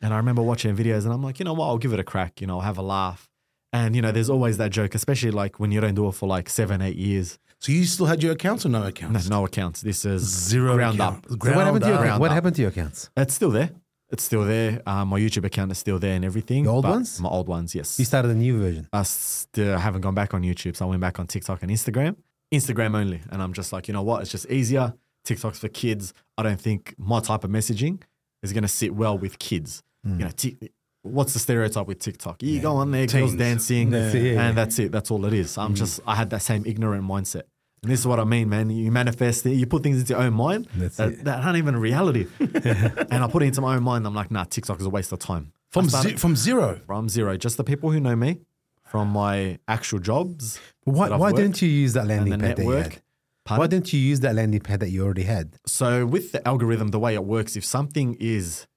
And I remember watching videos and I'm like, you know what, I'll give it a crack, you know, I'll have a laugh. And you know, there's always that joke, especially like when you don't do it for like seven, eight years. So you still had your accounts or no No, accounts? no accounts. This is Zero ground account. up. So what happened to your up. What happened to your accounts? It's still there. It's still there. Uh, my YouTube account is still there and everything. The old ones? My old ones, yes. You started a new version. I still haven't gone back on YouTube, so I went back on TikTok and Instagram. Instagram only. And I'm just like, you know what? It's just easier. TikTok's for kids. I don't think my type of messaging is going to sit well with kids. Hmm. You know, Tik what's the stereotype with TikTok? You go on there, girls Teens. dancing, That's yeah, and that's it. That's all it is. I'm just, I had that same ignorant mindset. And this is what I mean, man. You manifest it, you put things into your own mind That's that, that aren't even a reality. and I put it into my own mind. I'm like, nah, TikTok is a waste of time. From started ze- from zero. from zero. Just the people who know me from my actual jobs. But why why worked didn't you use that landing pad that you had? Pardon? Why didn't you use that landing pad that you already had? So with the algorithm, the way it works, if something is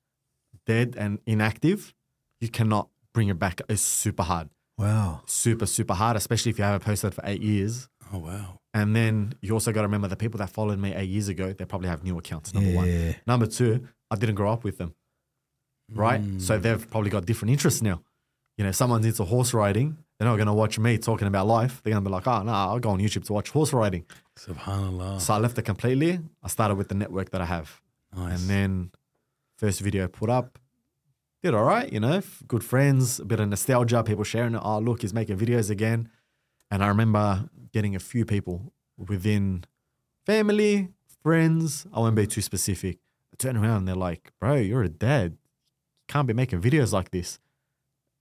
dead and inactive, you cannot bring it back. It's super hard, Wow. super super hard, especially if you haven't posted for eight years. Oh wow. And then you also got to remember the people that followed me eight years ago, they probably have new accounts. Number Yeah. one. Number two, I didn't grow up with them, right? So mm. they've probably got different interests now. You know, someone's into horse riding, they're not going to watch me talking about life. They're going to be like, ah, oh, no, I'll go on YouTube to watch horse riding. Subhanallah. So I left it completely. I started with the network that I have. Nice. And then first video put up, did all right, you know, f- good friends, a bit of nostalgia, people sharing it. Oh, look, he's making videos again. And I remember getting a few people within family, friends. I won't be too specific. I turn around and they're like, bro, you're a dad. You can't be making videos like this.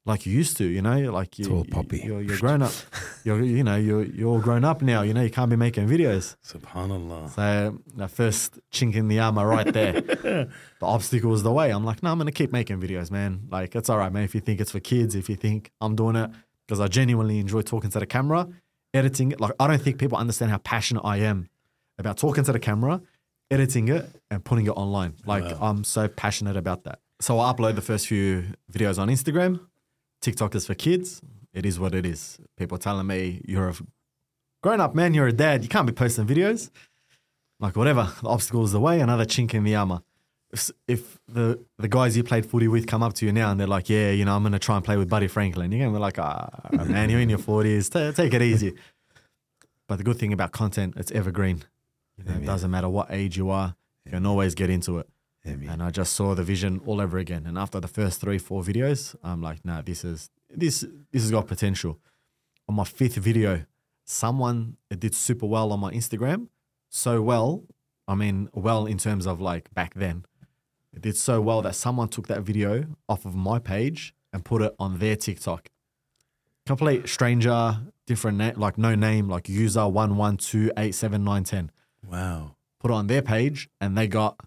Like you used to, you know, like you, you- poppy. you're, you're grown up. You're, you know, you're, you're all grown up now. You know, you can't be making videos. Subhanallah. So the first chink in the armor right there. the obstacle was the way. I'm like, no, I'm gonna keep making videos, man. Like it's all right, man. If you think it's for kids, if you think I'm doing it because I genuinely enjoy talking to the camera, editing it. Like I don't think people understand how passionate I am about talking to the camera, editing it, and putting it online. Like I'm so passionate about that. So I upload the first few videos on Instagram. TikTok is for kids. It is what it is. People telling me you're a grown up man, you're a dad. You can't be posting videos like whatever the obstacle is the way another chink in the armor if, the the guys you played footy with come up to you now and they're like yeah you know i'm going to try and play with buddy franklin you're going to be like ah man you're in your 40s Ta take it easy. But the good thing about content it's evergreen. You know, it doesn't matter what age you are you can always get into it. And i just saw the vision all over again. And after the first three four videos i'm like nah this is this this has got potential. On my fifth video someone it did super well on my instagram so well i mean well in terms of like back then it did so well that someone took that video off of my page and put it on their tiktok complete stranger different name like no name like user 11287910 Wow. put it on their page and they got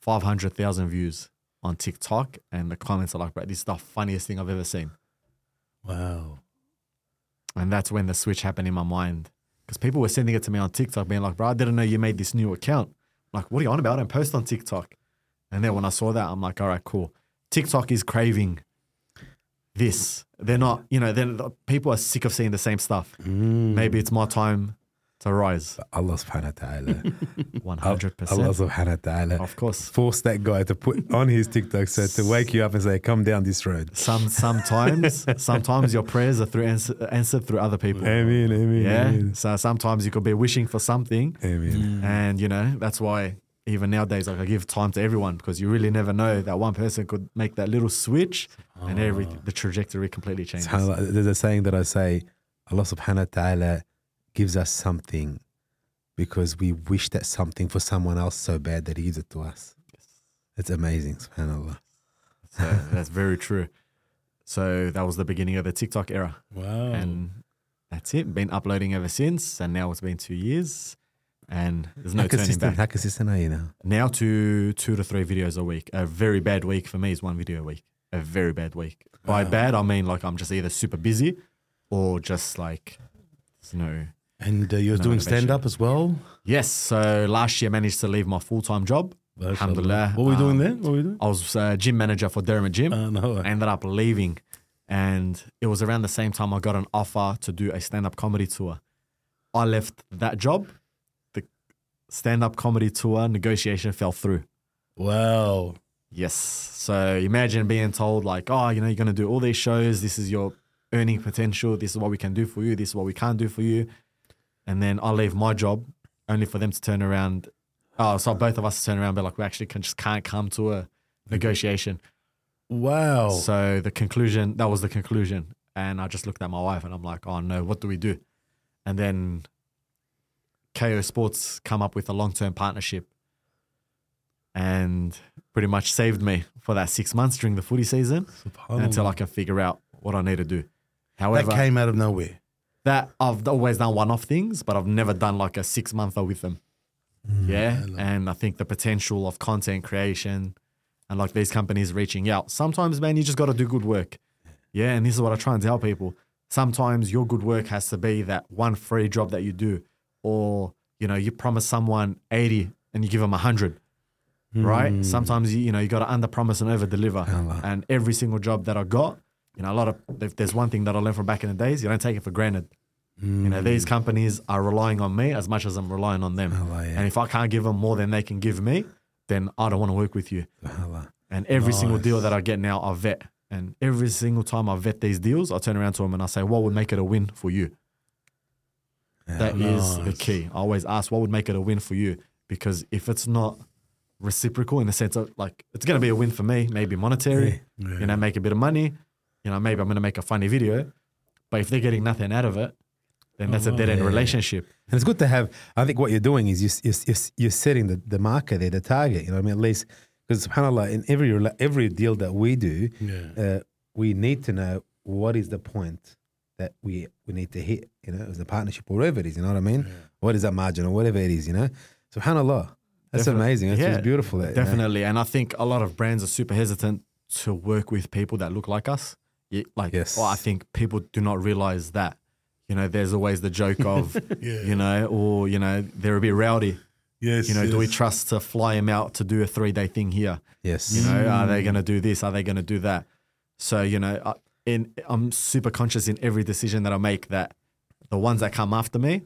500,000 views on TikTok. And the comments are like, bro, this is the funniest thing I've ever seen. Wow. And that's when the switch happened in my mind. Because people were sending it to me on TikTok, being like, bro, I didn't know you made this new account. I'm like, what are you on about? And post on TikTok. And then when I saw that, I'm like, all right, cool. TikTok is craving this. They're not, you know, then people are sick of seeing the same stuff. Mm. Maybe it's my time to rise. Allah subhanahu wa ta'ala. 100%. Allah subhanahu wa ta'ala. Of course. Force that guy to put on his TikTok so to wake you up and say, come down this road. Some sometimes sometimes your prayers are through answer, answered through other people. Amen, amen, Yeah. amen. So sometimes you could be wishing for something, Amen. and you know that's why even nowadays like I give time to everyone because you really never know that one person could make that little switch, and every ah. the trajectory completely changes. There's a saying that I say, Allah subhanahu wa ta'ala gives us something because we wish that something for someone else so bad that he gives it to us. It's amazing, subhanAllah. So that's very true. So that was the beginning of the TikTok era, Wow. and that's it. Been uploading ever since, and now it's been two years, and there's no how turning consistent, back. how consistent are you now? now to two to three videos a week. A very bad week for me is one video a week. A very bad week. By bad, I mean like I'm just either super busy or just like there's no. and uh, you're No doing stand up as well? Yes. So last year I managed to leave my full time job. Alhamdulillah. What were we doing Um, there? What were we doing? I was uh, gym manager for Derrimut Gym. Uh, no. I ended up leaving, and it was around the same time I got an offer to do a stand up comedy tour. I left that job. Stand up comedy tour negotiation fell through. Wow. Yes. So imagine being told, like, oh, you know, you're going to do all these shows. This is your earning potential. This is what we can do for you. This is what we can't do for you. And then I leave my job only for them to turn around. Oh, so both of us turn around be like, we actually can, just can't come to a negotiation. Wow. So the conclusion, that was the conclusion. And I just looked at my wife and I'm like, oh no, what do we do? And then Kayo Sports come up with a long term partnership and pretty much saved me for that six months during the footy season until I can figure out what I need to do. However, that came out of nowhere. that I've always done one off things, but I've never done like a six monther with them. Mm, yeah. And I think the potential of content creation and like these companies reaching out. Sometimes, man, you just got to do good work. Yeah. And this is what I try and tell people. Sometimes your good work has to be that one free job that you do, or, you know, you promise someone 80 and you give them 100. Right. Sometimes you, you know you got to under promise and over deliver. And every single job that I got, you know, a lot of if there's one thing that I learned from back in the days, you don't take it for granted. You know, these companies are relying on me as much as I'm relying on them. Allah, yeah. And if I can't give them more than they can give me, then I don't want to work with you. Allah. And every single deal that I get now, I vet. And every single time I vet these deals, I turn around to them and I say, what would make it a win for you? That is the key. I always ask, what would make it a win for you? Because if it's not reciprocal in the sense of like, it's going to be a win for me, maybe monetary, you know, make a bit of money, you know, maybe I'm going to make a funny video. But if they're getting nothing out of it, then that's a dead end relationship. And it's good to have. I think what you're doing is you, you're, you're, you're setting the, the marker there, the target. You know what I mean? At least because subhanallah, in every every deal that we do, Yeah. uh, we need to know what is the point that we we need to hit. You know, as a partnership or whatever it is. You know what I mean? What is that margin or whatever it is? You know, subhanallah. That's Definitely. amazing. That's Yeah, just beautiful. that, you know? Definitely. And I think a lot of brands are super hesitant to work with people that look like us. Yeah, like, Yes. well, I think people do not realize that. You know, there's always the joke of, you know, or, you know, they're a bit rowdy. Yes. You know, do we trust to fly him out to do a three day thing here? Yes. You know, are they mm. going to do this? Are they going to do that? So, you know, in, I'm super conscious in every decision that I make that the ones that come after me,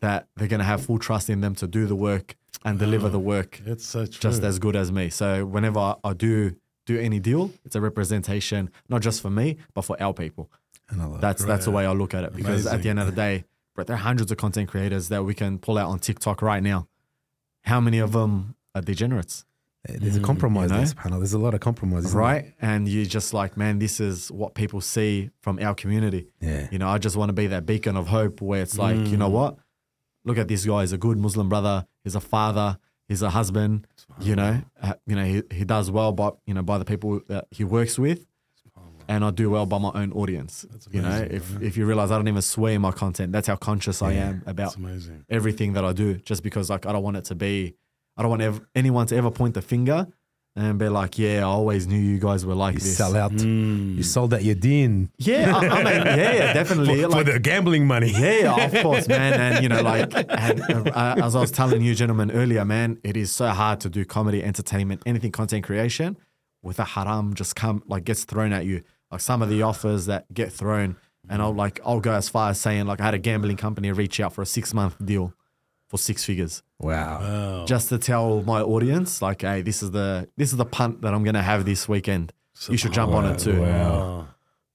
that they're going to have full trust in them to do the work and deliver the work It's so true. just as good as me. So whenever I, I do do any deal, it's a representation not just for me, but for our people. That's that's the way I look at it. Because at the end of the day, bro, there are hundreds of content creators that we can pull out on TikTok right now. How many of them are degenerates? There's a compromise you know? there, subhanallah. There's a lot of compromises. right? And you're just like, man, this is what people see from our community. Yeah. You know, I just want to be that beacon of hope where it's like, you know what? Look at this guy. He's a good Muslim brother. He's a father. He's a husband. You know, uh, you know, he, he does well by you know by the people that he works with, and I do well by my own audience. you know, amazing, if if you realize I don't even swear in my content, that's how conscious I am about everything that I do. Just because like I don't want it to be, I don't want ev- anyone to ever point the finger and be like, yeah, I always knew you guys were like You this. sell out. You sold out your din Yeah, I, I mean, yeah, yeah, definitely. for like, the gambling money. yeah, yeah, of course, man. And you know, like and, uh, as I was telling you, gentlemen, earlier, man, it is so hard to do comedy, entertainment, anything content creation with a haram just come like gets thrown at you. Like some of the offers that get thrown, and I'll like I'll go as far as saying like I had a gambling company reach out for a six month deal for six figures Wow. Wow. just to tell my audience like, hey, this is the this is the punt that I'm gonna have this weekend. You should jump on it too. Wow.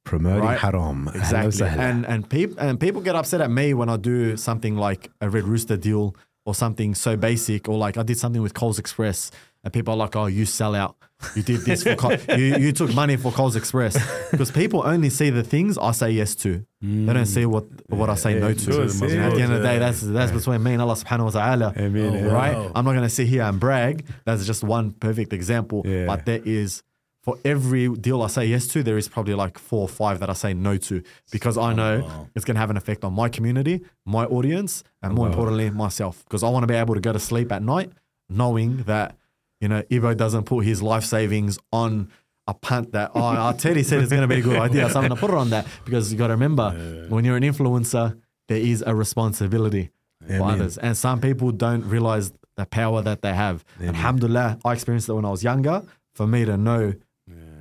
Promoting Right. haram. Exactly. Ahlan wa sahlan. And and people and people get upset at me when I do something like a Red Rooster deal or something so basic, or like I did something with Coles Express, and people are like, "Oh, you sell out. You did this for Col- you. You took money for Coles Express." Because people only see the things I say yes to. They don't see what what I say no to. And at the end of the day, that's that's between me and Allah Subhanahu wa Taala. Amen. Right? Wow. I'm not going to sit here and brag. That's just one perfect example. Yeah. But there is for every deal I say yes to, there is probably like four or five that I say no to because I know it's going to have an effect on my community, my audience, and more importantly, myself. Because I want to be able to go to sleep at night knowing that, you know, Ibo doesn't put his life savings on a punt that, oh, Teddy said it's going to be a good idea. So I'm going to put it on that because you got to remember when you're an influencer, there is a responsibility for Amen. others. And some people don't realize the power that they have. Alhamdulillah, I experienced it when I was younger. For me to know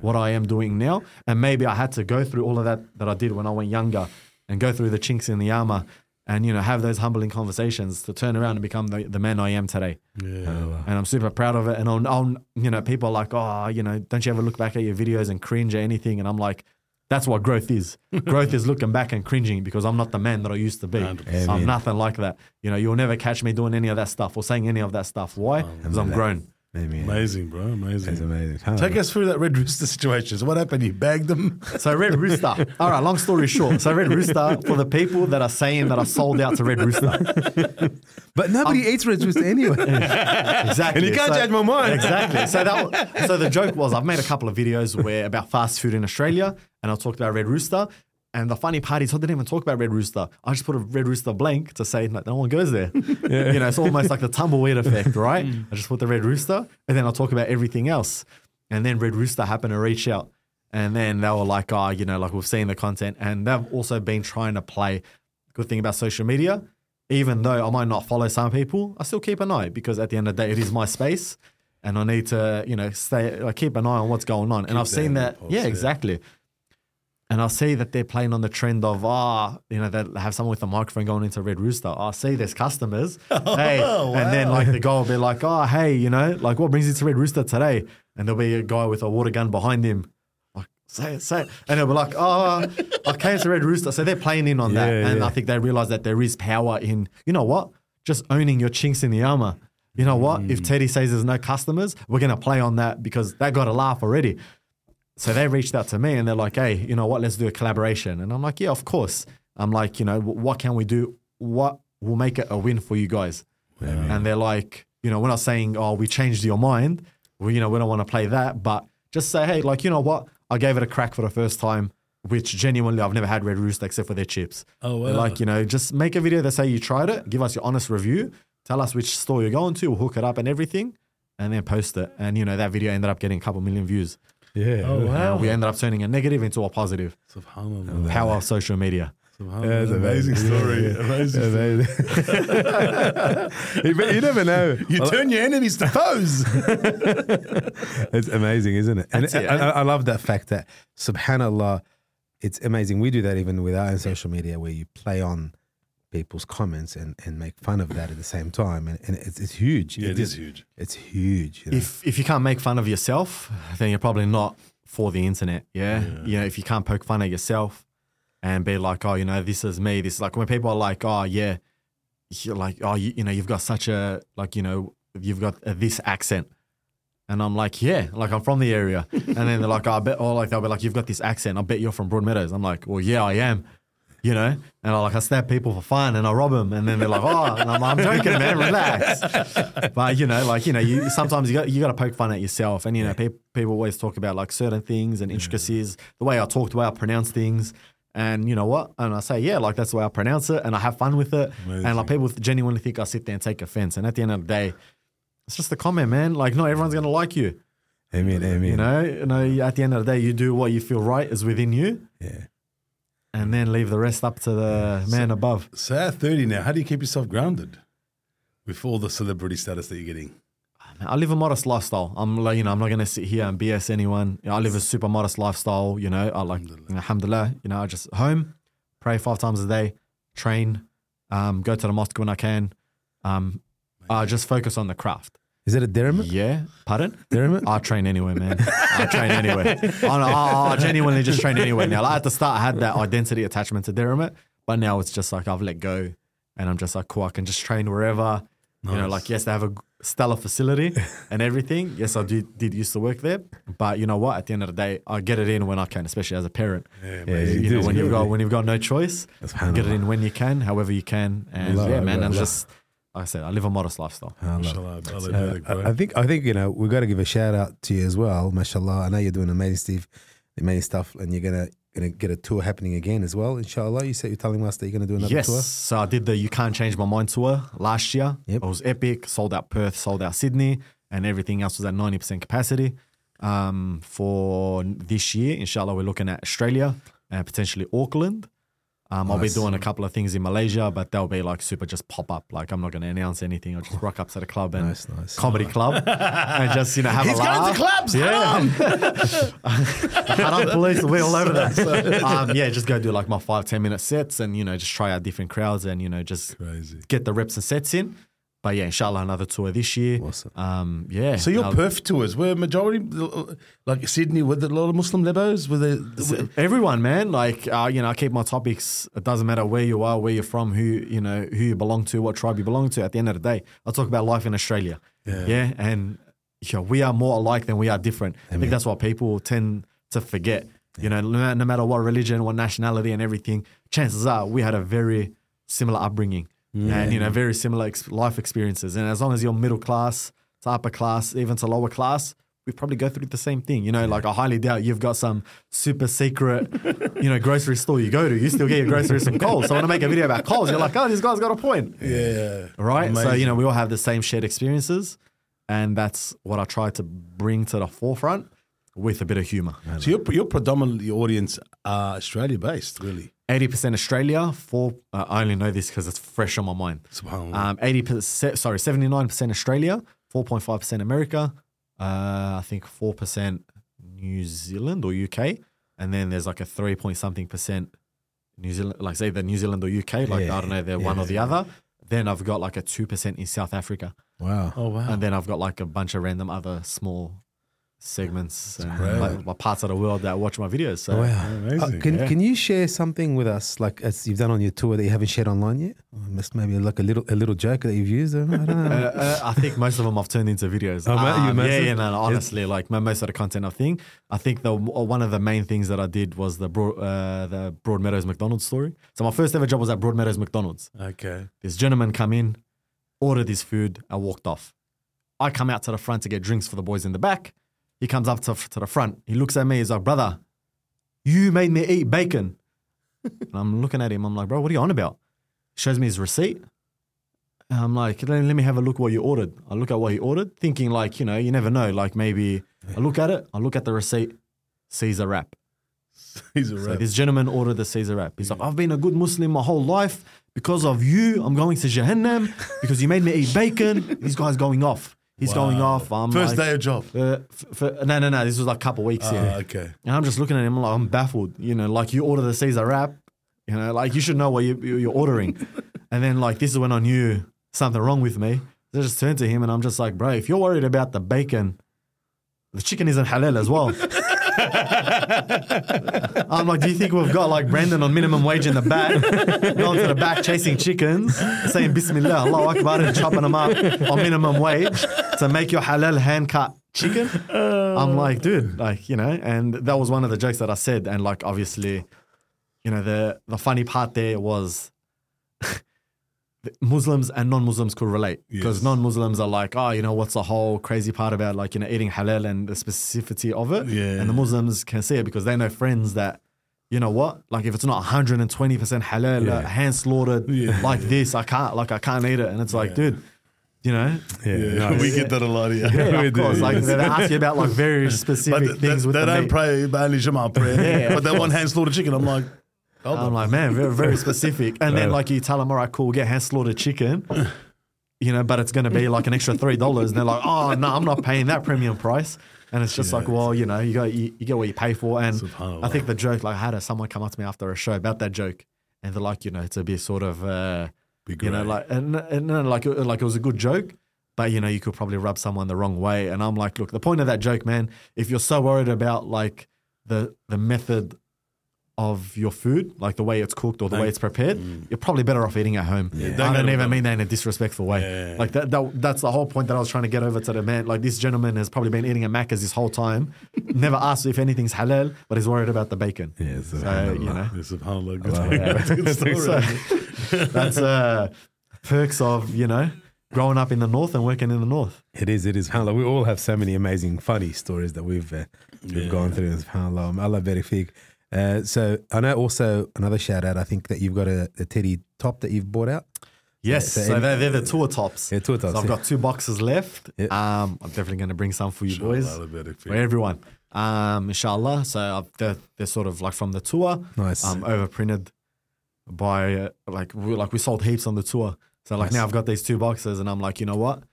what I am doing now, and maybe I had to go through all of that that I did when I went younger, and go through the chinks in the armor, and you know have those humbling conversations to turn around and become the, the man I am today. Yeah. And I'm super proud of it. And I'll, I'll, you know, people are like, oh, you know, don't you ever look back at your videos and cringe or anything? And I'm like, that's what growth is. growth is looking back and cringing because I'm not the man that I used to be. I'm nothing like that. You know, you'll never catch me doing any of that stuff or saying any of that stuff. Why? Because I'm grown. Maybe. Amazing, bro. Amazing. It's amazing. Take us through that Red Rooster situation. So what happened? You bagged them? So Red Rooster. All right, long story short. So Red Rooster for the people that are saying that I sold out to Red Rooster. But nobody eats Red Rooster anyway. Exactly. And you can't change my mind. Exactly. So that so the joke was I've made a couple of videos where about fast food in Australia, and I talked about Red Rooster. And the funny part is I didn't even talk about Red Rooster. I just put a Red Rooster blank to say like, no one goes there. You know, it's almost like the tumbleweed effect, right? I just put the Red Rooster, and then I'll talk about everything else. And then Red Rooster happened to reach out. And then they were like, oh, you know, like we've seen the content. And they've also been trying to play. Good thing about social media, even though I might not follow some people, I still keep an eye because at the end of the day, it is my space. And I need to, you know, stay, like, keep an eye on what's going on. and I've seen that. pulse, yeah, yeah. And I see that they're playing on the trend of, ah, you know, they have someone with a microphone going into Red Rooster. I see there's customers. hey. And then, like, the guy will be like, oh, hey, you know, like, what brings you to Red Rooster today? And there'll be a guy with a water gun behind him. Like, say it, say it. And they'll be like, oh, I came to Red Rooster. So they're playing in on that. And yeah. I think they realize that there is power in, you know what? Just owning your chinks in the armor. You know what? Mm. If Teddy says there's no customers, we're going to play on that because that got a laugh already. So they reached out to me and they're like, hey, you know what? Let's do a collaboration. And I'm like, yeah, of course. I'm like, you know, what can we do? What will make it a win for you guys? And they're like, you know, we're not saying, oh, we changed your mind. We, you know, we don't want to play that, but just say, hey, like, you know what? I gave it a crack for the first time, which genuinely I've never had Red Rooster except for their chips. Oh, wow. Like, you know, just make a video that say you tried it, give us your honest review, tell us which store you're going to, we'll hook it up and everything, and then post it. And, you know, that video ended up getting a couple million views. Yeah. Oh, wow. We ended up turning a negative into a positive. Subhanallah. Power of social media. Subhanallah. Yeah, it's amazing amazing. story. Yeah, yeah. Amazing. Amazing. you never know. You turn your enemies to foes. It's amazing, isn't it? And it, eh? I, I love that fact that, subhanAllah, it's amazing. We do that even with our own social media where you play on people's comments and, and make fun of that at the same time. And, and it's, it's huge. yeah, it is huge. It's huge. You know? If if you can't make fun of yourself, then you're probably not for the internet. Yeah. You know, if you can't poke fun at yourself and be like, oh, you know, this is me. This is like when people are like, oh, yeah, you're like, oh, you, you know, you've got such a, like, you know, you've got uh this accent. And I'm like, yeah, like I'm from the area. And then they're like, oh, I bet, or like they'll be like, you've got this accent. I bet you're from Broadmeadows. I'm like, well, yeah, I am. You know, and I like I stab people for fun and I rob them, and then they're like, "Oh," and I'm, I'm joking, man, relax. But you know, like you know, you sometimes you got you got to poke fun at yourself, and you know, pe- people always talk about like certain things and intricacies, the way I talk, the way I pronounce things, and you know what? And I say, yeah, like that's the way I pronounce it, and I have fun with it, and like people genuinely think I sit there and take offense, and at the end of the day, it's just a comment, man. Like not everyone's gonna like you, Amen. Amen. you know. You know, at the end of the day, you do what you feel right is within you, Yeah. And then leave the rest up to the man above. So at 30 now, how do you keep yourself grounded with all the celebrity status that you're getting? I live a modest lifestyle. I'm like, you know, I'm not gonna sit here and BS anyone. You know, I live a super modest lifestyle. You know, I like, alhamdulillah. You know, I just home, pray five times a day, train, um, go to the mosque when I can. Um, I just focus on the craft. Is it a Derrimut? Yeah, pardon. Derrimut? I train anywhere, man. I train anywhere. I, I, I genuinely just train anywhere now. Like at the start, I had that identity attachment to Derrimut, but now it's just like I've let go, and I'm just like, cool. I can just train wherever. You know, like yes, they have a stellar facility and everything. Yes, I did, did used to work there, but you know what? At the end of the day, I get it in when I can, especially as a parent. Yeah, Yeah, amazing. You know, do, when you you've got when you've got no choice, get it in when you can, however you can, and Allah, yeah, man, Allah, and Allah. just like I said, I live a modest lifestyle. Allah. Mashallah, brother, Uh. I I think I think you know we got to give a shout out to you as well, mashallah. I know you're doing amazing, Steve, amazing stuff, and you're gonna gonna get a tour happening again as well, inshallah. You said you're telling us that you're gonna do another yes. tour. So I did the You Can't Change My Mind tour last year. Yep. It was epic. Sold out Perth, sold out Sydney, and everything else was at 90% capacity. Um, for this year, inshallah, we're looking at Australia and potentially Auckland. Um, I'll be doing a couple of things in Malaysia, but they'll be like super just pop up. Like I'm not going to announce anything. I'll just rock up to the club and Nice, nice. comedy club and just you know have He's a laugh. going to clubs. Yeah. Haram police will be all over that. um, yeah, just go do like my five ten minute sets and, you know, just try out different crowds and, you know, just Crazy. get the reps and sets in. But yeah, inshallah, another tour this year. Awesome. Um, yeah. So your Perth tours were majority like Sydney with a lot of Muslim lebos? Were they? Everyone, man. Like, uh, you know, I keep my topics. It doesn't matter where you are, where you're from, who you know, who you belong to, what tribe you belong to. At the end of the day, I talk about life in Australia. Yeah. Yeah, and you know, we are more alike than we are different. I think that's what people tend to forget. You know, no, no matter what religion, what nationality, and everything, chances are we had a very similar upbringing and you know very similar ex- life experiences. And as long as you're middle class to upper class, even to lower class, we probably go through the same thing. You know, like I highly doubt you've got some super secret, you know, grocery store you go to. You still get your groceries from Coles. So when I make a video about Coles, you're like, oh, this guy's got a point. Yeah. Right? So, you know, we all have the same shared experiences. And that's what I try to bring to the forefront with a bit of humor. So you're, you're predominantly audience are Australia based, really. 80% Australia, four, uh, I only know this because it's fresh on my mind. Subhanallah. Um, 80%, sorry, 79% Australia, 4.5% America, uh, I think 4% New Zealand or UK. And then there's like a 3 point something percent New Zealand, like say the New Zealand or UK, like Yeah, I don't know, they're one or the other. Then I've got like a 2% in South Africa. Wow. oh wow. And then I've got like a bunch of random other small segments and great. like, like parts of the world that watch my videos. So Wow. Amazing. Uh, can Yeah. can you share something with us, like as you've done on your tour that you haven't shared online yet? Or must maybe like a little a little joke that you've used. I don't know. Uh, uh, I think most of them I've turned into videos. Oh, ma- you Um, yeah, yeah, no, no, honestly, like my, most of the content I think. I think the one of the main things that I did was the broad, uh, the Broadmeadows McDonald's story. So my first ever job was at Broadmeadows McDonald's. okay. This gentleman come in, ordered his food, and walked off. I come out to the front to get drinks for the boys in the back. He comes up to, to the front. He looks at me. He's like, "Brother, you made me eat bacon." and I'm looking at him. I'm like, "Bro, what are you on about?" Shows me his receipt. And I'm like, let, let me have a look what you ordered. I look at what he ordered, thinking like, you know, you never know. Like maybe I look at it, I look at the receipt, Caesar wrap. He's a So rap. this gentleman ordered the Caesar wrap. He's like, I've been a good Muslim my whole life. Because of you, I'm going to Jahannam because you made me eat bacon. This guy's going off. He's going off. I'm First like, day of job. uh, f- f- no, no, no. This was like a couple weeks Ah, here. okay. And I'm just looking at him like, I'm baffled. You know, like you order the Caesar wrap, you know, like you should know what you, you- you're ordering. and then like this is when I knew something wrong with me. I just turned to him and I'm just like, bro, if you're worried about the bacon, the chicken isn't halal as well. I'm like, do you think we've got like Brandon on minimum wage in the back, going to the back chasing chickens, saying Bismillah, Allah Akbar, and chopping them up on minimum wage to make your halal hand cut chicken? I'm like, dude, like, you know, and that was one of the jokes that I said. And like, obviously, you know, the, the funny part there was Muslims and non-Muslims could relate because Yes. non-Muslims are like, oh, you know, what's the whole crazy part about like, you know, eating halal and the specificity of it. Yeah. And the Muslims can see it because they know friends that, you know what, like if it's not 120% halal, uh, hand slaughtered Yeah. like this, I can't, like I can't eat it. And it's like, dude, you know, yeah, Yeah, nice. we get that a lot. Yeah. yeah, we of do. course. Like they ask you about like very specific th- things they, with they the don't meat. pray but only Jummah prayer. Yeah, but they want hand slaughtered chicken. I'm like, hold I'm like, man, very, very specific. And then like you tell them, all right, cool, get hand slaughtered chicken, you know, but it's going to be like an extra three dollars. And they're like, oh no, I'm not paying that premium price. And it's just like, well, you know, you got you, you get what you pay for. And I think the joke, like, I had a, someone come up to me after a show about that joke, and they're like, you know, it's a bit sort of, uh, Be you know, great. like, and, and no, like, it- like it was a good joke. But you know, you could probably rub someone the wrong way, and I'm like, look, the point of that joke, man. If you're so worried about like the the method of your food, like the way it's cooked or the way it's prepared, you're probably better off eating at home. don't I don't even mean that in a disrespectful way. Yeah. Like that, that, that's the whole point that I was trying to get over to the man. Like this gentleman has probably been eating at Macca's this whole time, never asked if anything's halal, but he's worried about the bacon. Yeah, So, you know, subhanallah. Good, good. So, that's uh, perks of you know growing up in the north and working in the north. It is, it is. SubhanAllah. We all have so many amazing, funny stories that we've uh, we've gone through. SubhanAllah. Allah barik uh, So I know also another shout out. I think that you've got a, a teddy top that you've bought out. Yes, so so, any- they're, they're the tour tops. Yeah, tour tops, So I've yeah. got two boxes left. Yeah. Um, I'm definitely going to bring some for you boys, for everyone. Um, inshallah. So I've, they're, they're sort of like from the tour. Nice. Um, overprinted by uh, like we, like we sold heaps on the tour. So like Nice. now I've got these two boxes, and I'm like, you know what?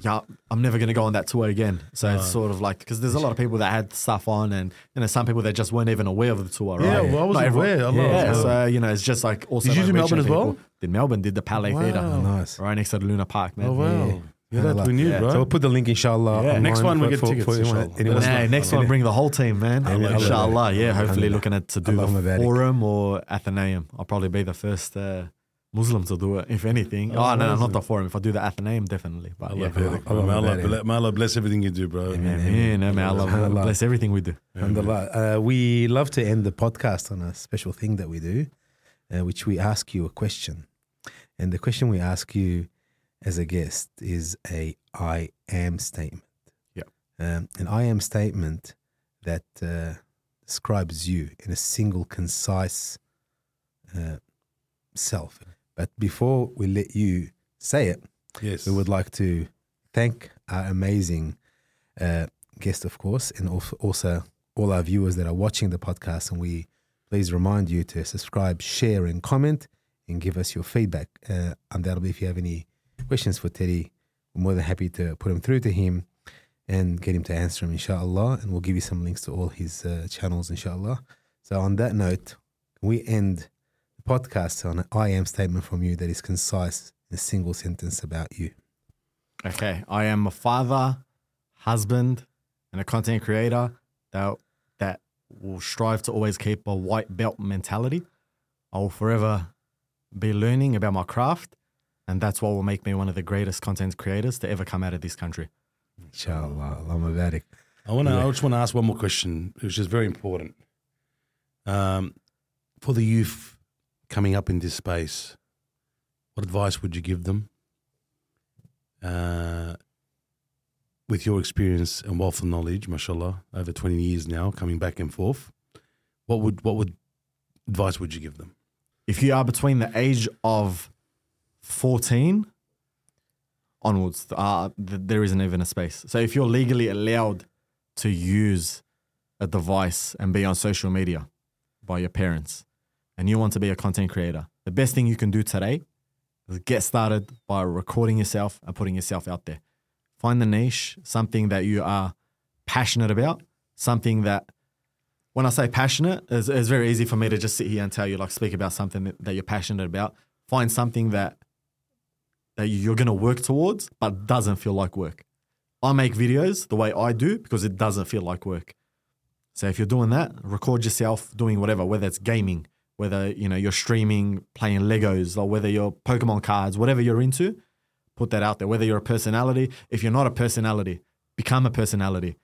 Yeah, I'm never gonna go on that tour again. So it's sort of like because there's a lot of people that had stuff on, and you know some people that just weren't even aware of the tour. Yeah, right? well, I wasn't Not everyone- aware. Yeah, Akbar. so you know it's just like also. Did you like do Melbourne as well? Did Melbourne? Did the Palais Wow. Theatre? nice. Right next to the Luna Park, man. Oh, wow. Yeah, that we knew, Yeah. bro. So we'll put the link, inshallah. Yeah. online Next one, we for- get for- tickets, for anyone- inshallah. anyone- Let us Hey, next one, bring the whole team, man. Allah Inshallah, yeah. Hopefully, looking at to do Allahumma the barik. forum or Athenaeum. I'll probably be the first uh, Muslims will do it, if anything. Oh, no, no, not the forum. If I do the Athenaeum, definitely. But Allah, yeah. barik, bro. Allah May Allah, barik. may Allah bless everything you do, bro. Amen. Amen. May Allah Subhanallah. bless everything we do. Alhamdulillah. Uh, we love to end the podcast on a special thing that we do, uh, which we ask you a question. And the question we ask you as a guest is a I am statement. Yep. Um, an I am statement that uh, describes you in a single, concise uh, self. But before we let you say it, Yes. we would like to thank our amazing uh, guest, of course, and also all our viewers that are watching the podcast. And we please remind you to subscribe, share, and comment, and give us your feedback. Uh, undoubtedly, if you have any questions for Teddy, we're more than happy to put them through to him and get him to answer them, inshallah. And we'll give you some links to all his uh, channels, inshallah. So, on that note, we end podcast on an I am statement from you that is concise in a single sentence about you. Okay. I am a father, husband, and a content creator that, that will strive to always keep a white belt mentality. I will forever be learning about my craft. And that's what will make me one of the greatest content creators to ever come out of this country. Inshallah. Allahumma barik. I want to. I just want to ask one more question, which is very important. Um, for the youth coming up in this space, what advice would you give them? Uh, with your experience and wealth of knowledge, mashallah, over twenty years now, coming back and forth, what would what would advice would you give them? if you are between the age of 14 onwards, uh, th- there isn't even a space. So if you're legally allowed to use a device and be on social media by your parents and you want to be a content creator, the best thing you can do today is get started by recording yourself and putting yourself out there. Find the niche, something that you are passionate about, something that when I say passionate, it's, it's very easy for me to just sit here and tell you, like, speak about something that, that you're passionate about. Find something that that you're going to work towards, but doesn't feel like work. I make videos the way I do because it doesn't feel like work. So if you're doing that, record yourself doing whatever, whether it's gaming, whether you know you're streaming, playing Legos, or whether you're Pokemon cards, whatever you're into, put that out there. Whether you're a personality, if you're not a personality, become a personality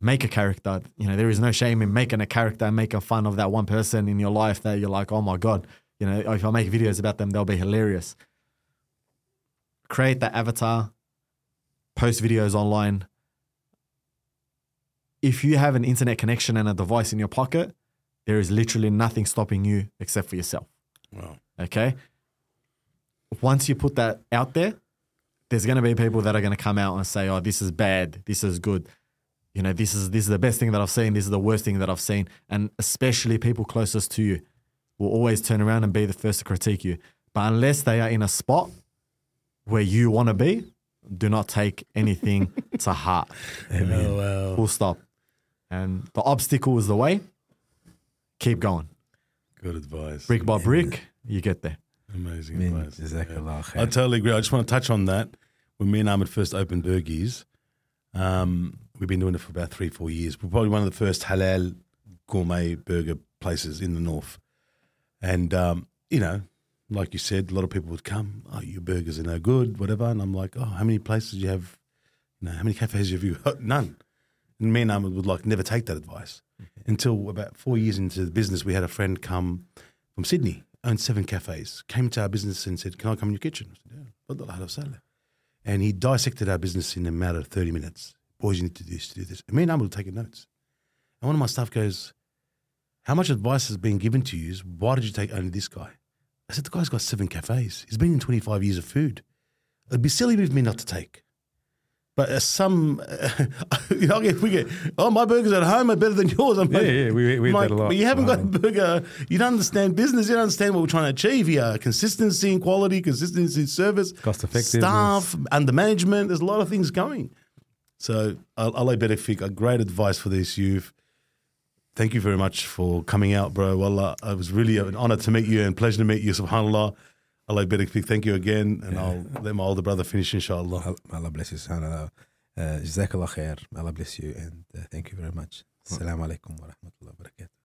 make a character. You know, there is no shame in making a character and making fun of that one person in your life that you're like, oh my God, you know, if I make videos about them, they'll be hilarious. Create that avatar, post videos online. If you have an internet connection and a device in your pocket, there is literally nothing stopping you except for yourself. Wow. Okay. Once you put that out there, there's going to be people that are going to come out and say, "Oh, this is bad. This is good. You know, this is this is the best thing that I've seen. This is the worst thing that I've seen." And especially people closest to you will always turn around and be the first to critique you. But unless they are in a spot where you want to be, do not take anything to heart. Oh, wow. Full stop. And the obstacle is the way. Keep going. Good advice. Brick by brick, you get there. Amazing Min advice. jazakallah I totally agree. I just want to touch on that. When me and Ahmed first opened Burgies, um, we've been doing it for about three, four years. We're probably one of the first halal gourmet burger places in the north. And, um, you know, like you said, a lot of people would come, oh, your burgers are no good, whatever. And I'm like, oh, how many places do you have? You know, how many cafes have you? None. And me and Ahmed would like never take that advice. Mm-hmm. Until about four years into the business, we had a friend come from Sydney, owned seven cafes, came to our business and said, Can I come in your kitchen? I said, Yeah, Tfaddal, ahlan wa sahlan." And he dissected our business in a matter of 30 minutes. Boys, you need to do this, to do this. And me and Ahmed were taking notes. And one of my staff goes, How much advice has been given to you? Why did you take only this guy? I said, The guy's got seven cafes. He's been in 25 years of food. It'd be silly of me not to take. But uh, some, you know, we get, oh, my burgers at home are better than yours. I'm Yeah, like, yeah, we- we I'm like, that a lot. But you haven't got a burger. You don't understand business. You don't understand what we're trying to achieve here. Consistency in quality, consistency in service, Cost effectiveness. staff, under management. There's a lot of things going. So, Berefik, a great advice for this youth. Thank you very much for coming out, bro. Wallah, it was really an honor to meet you and pleasure to meet you, subhanAllah. Allah Berefik, thank you again. And I'll let my older brother finish, inshallah. Allah bless you, subhanAllah. Uh, Jazakallah khair. Allah bless you, and uh, thank you very much. Assalamu alaikum wa rahmatullahi wa barakatuh.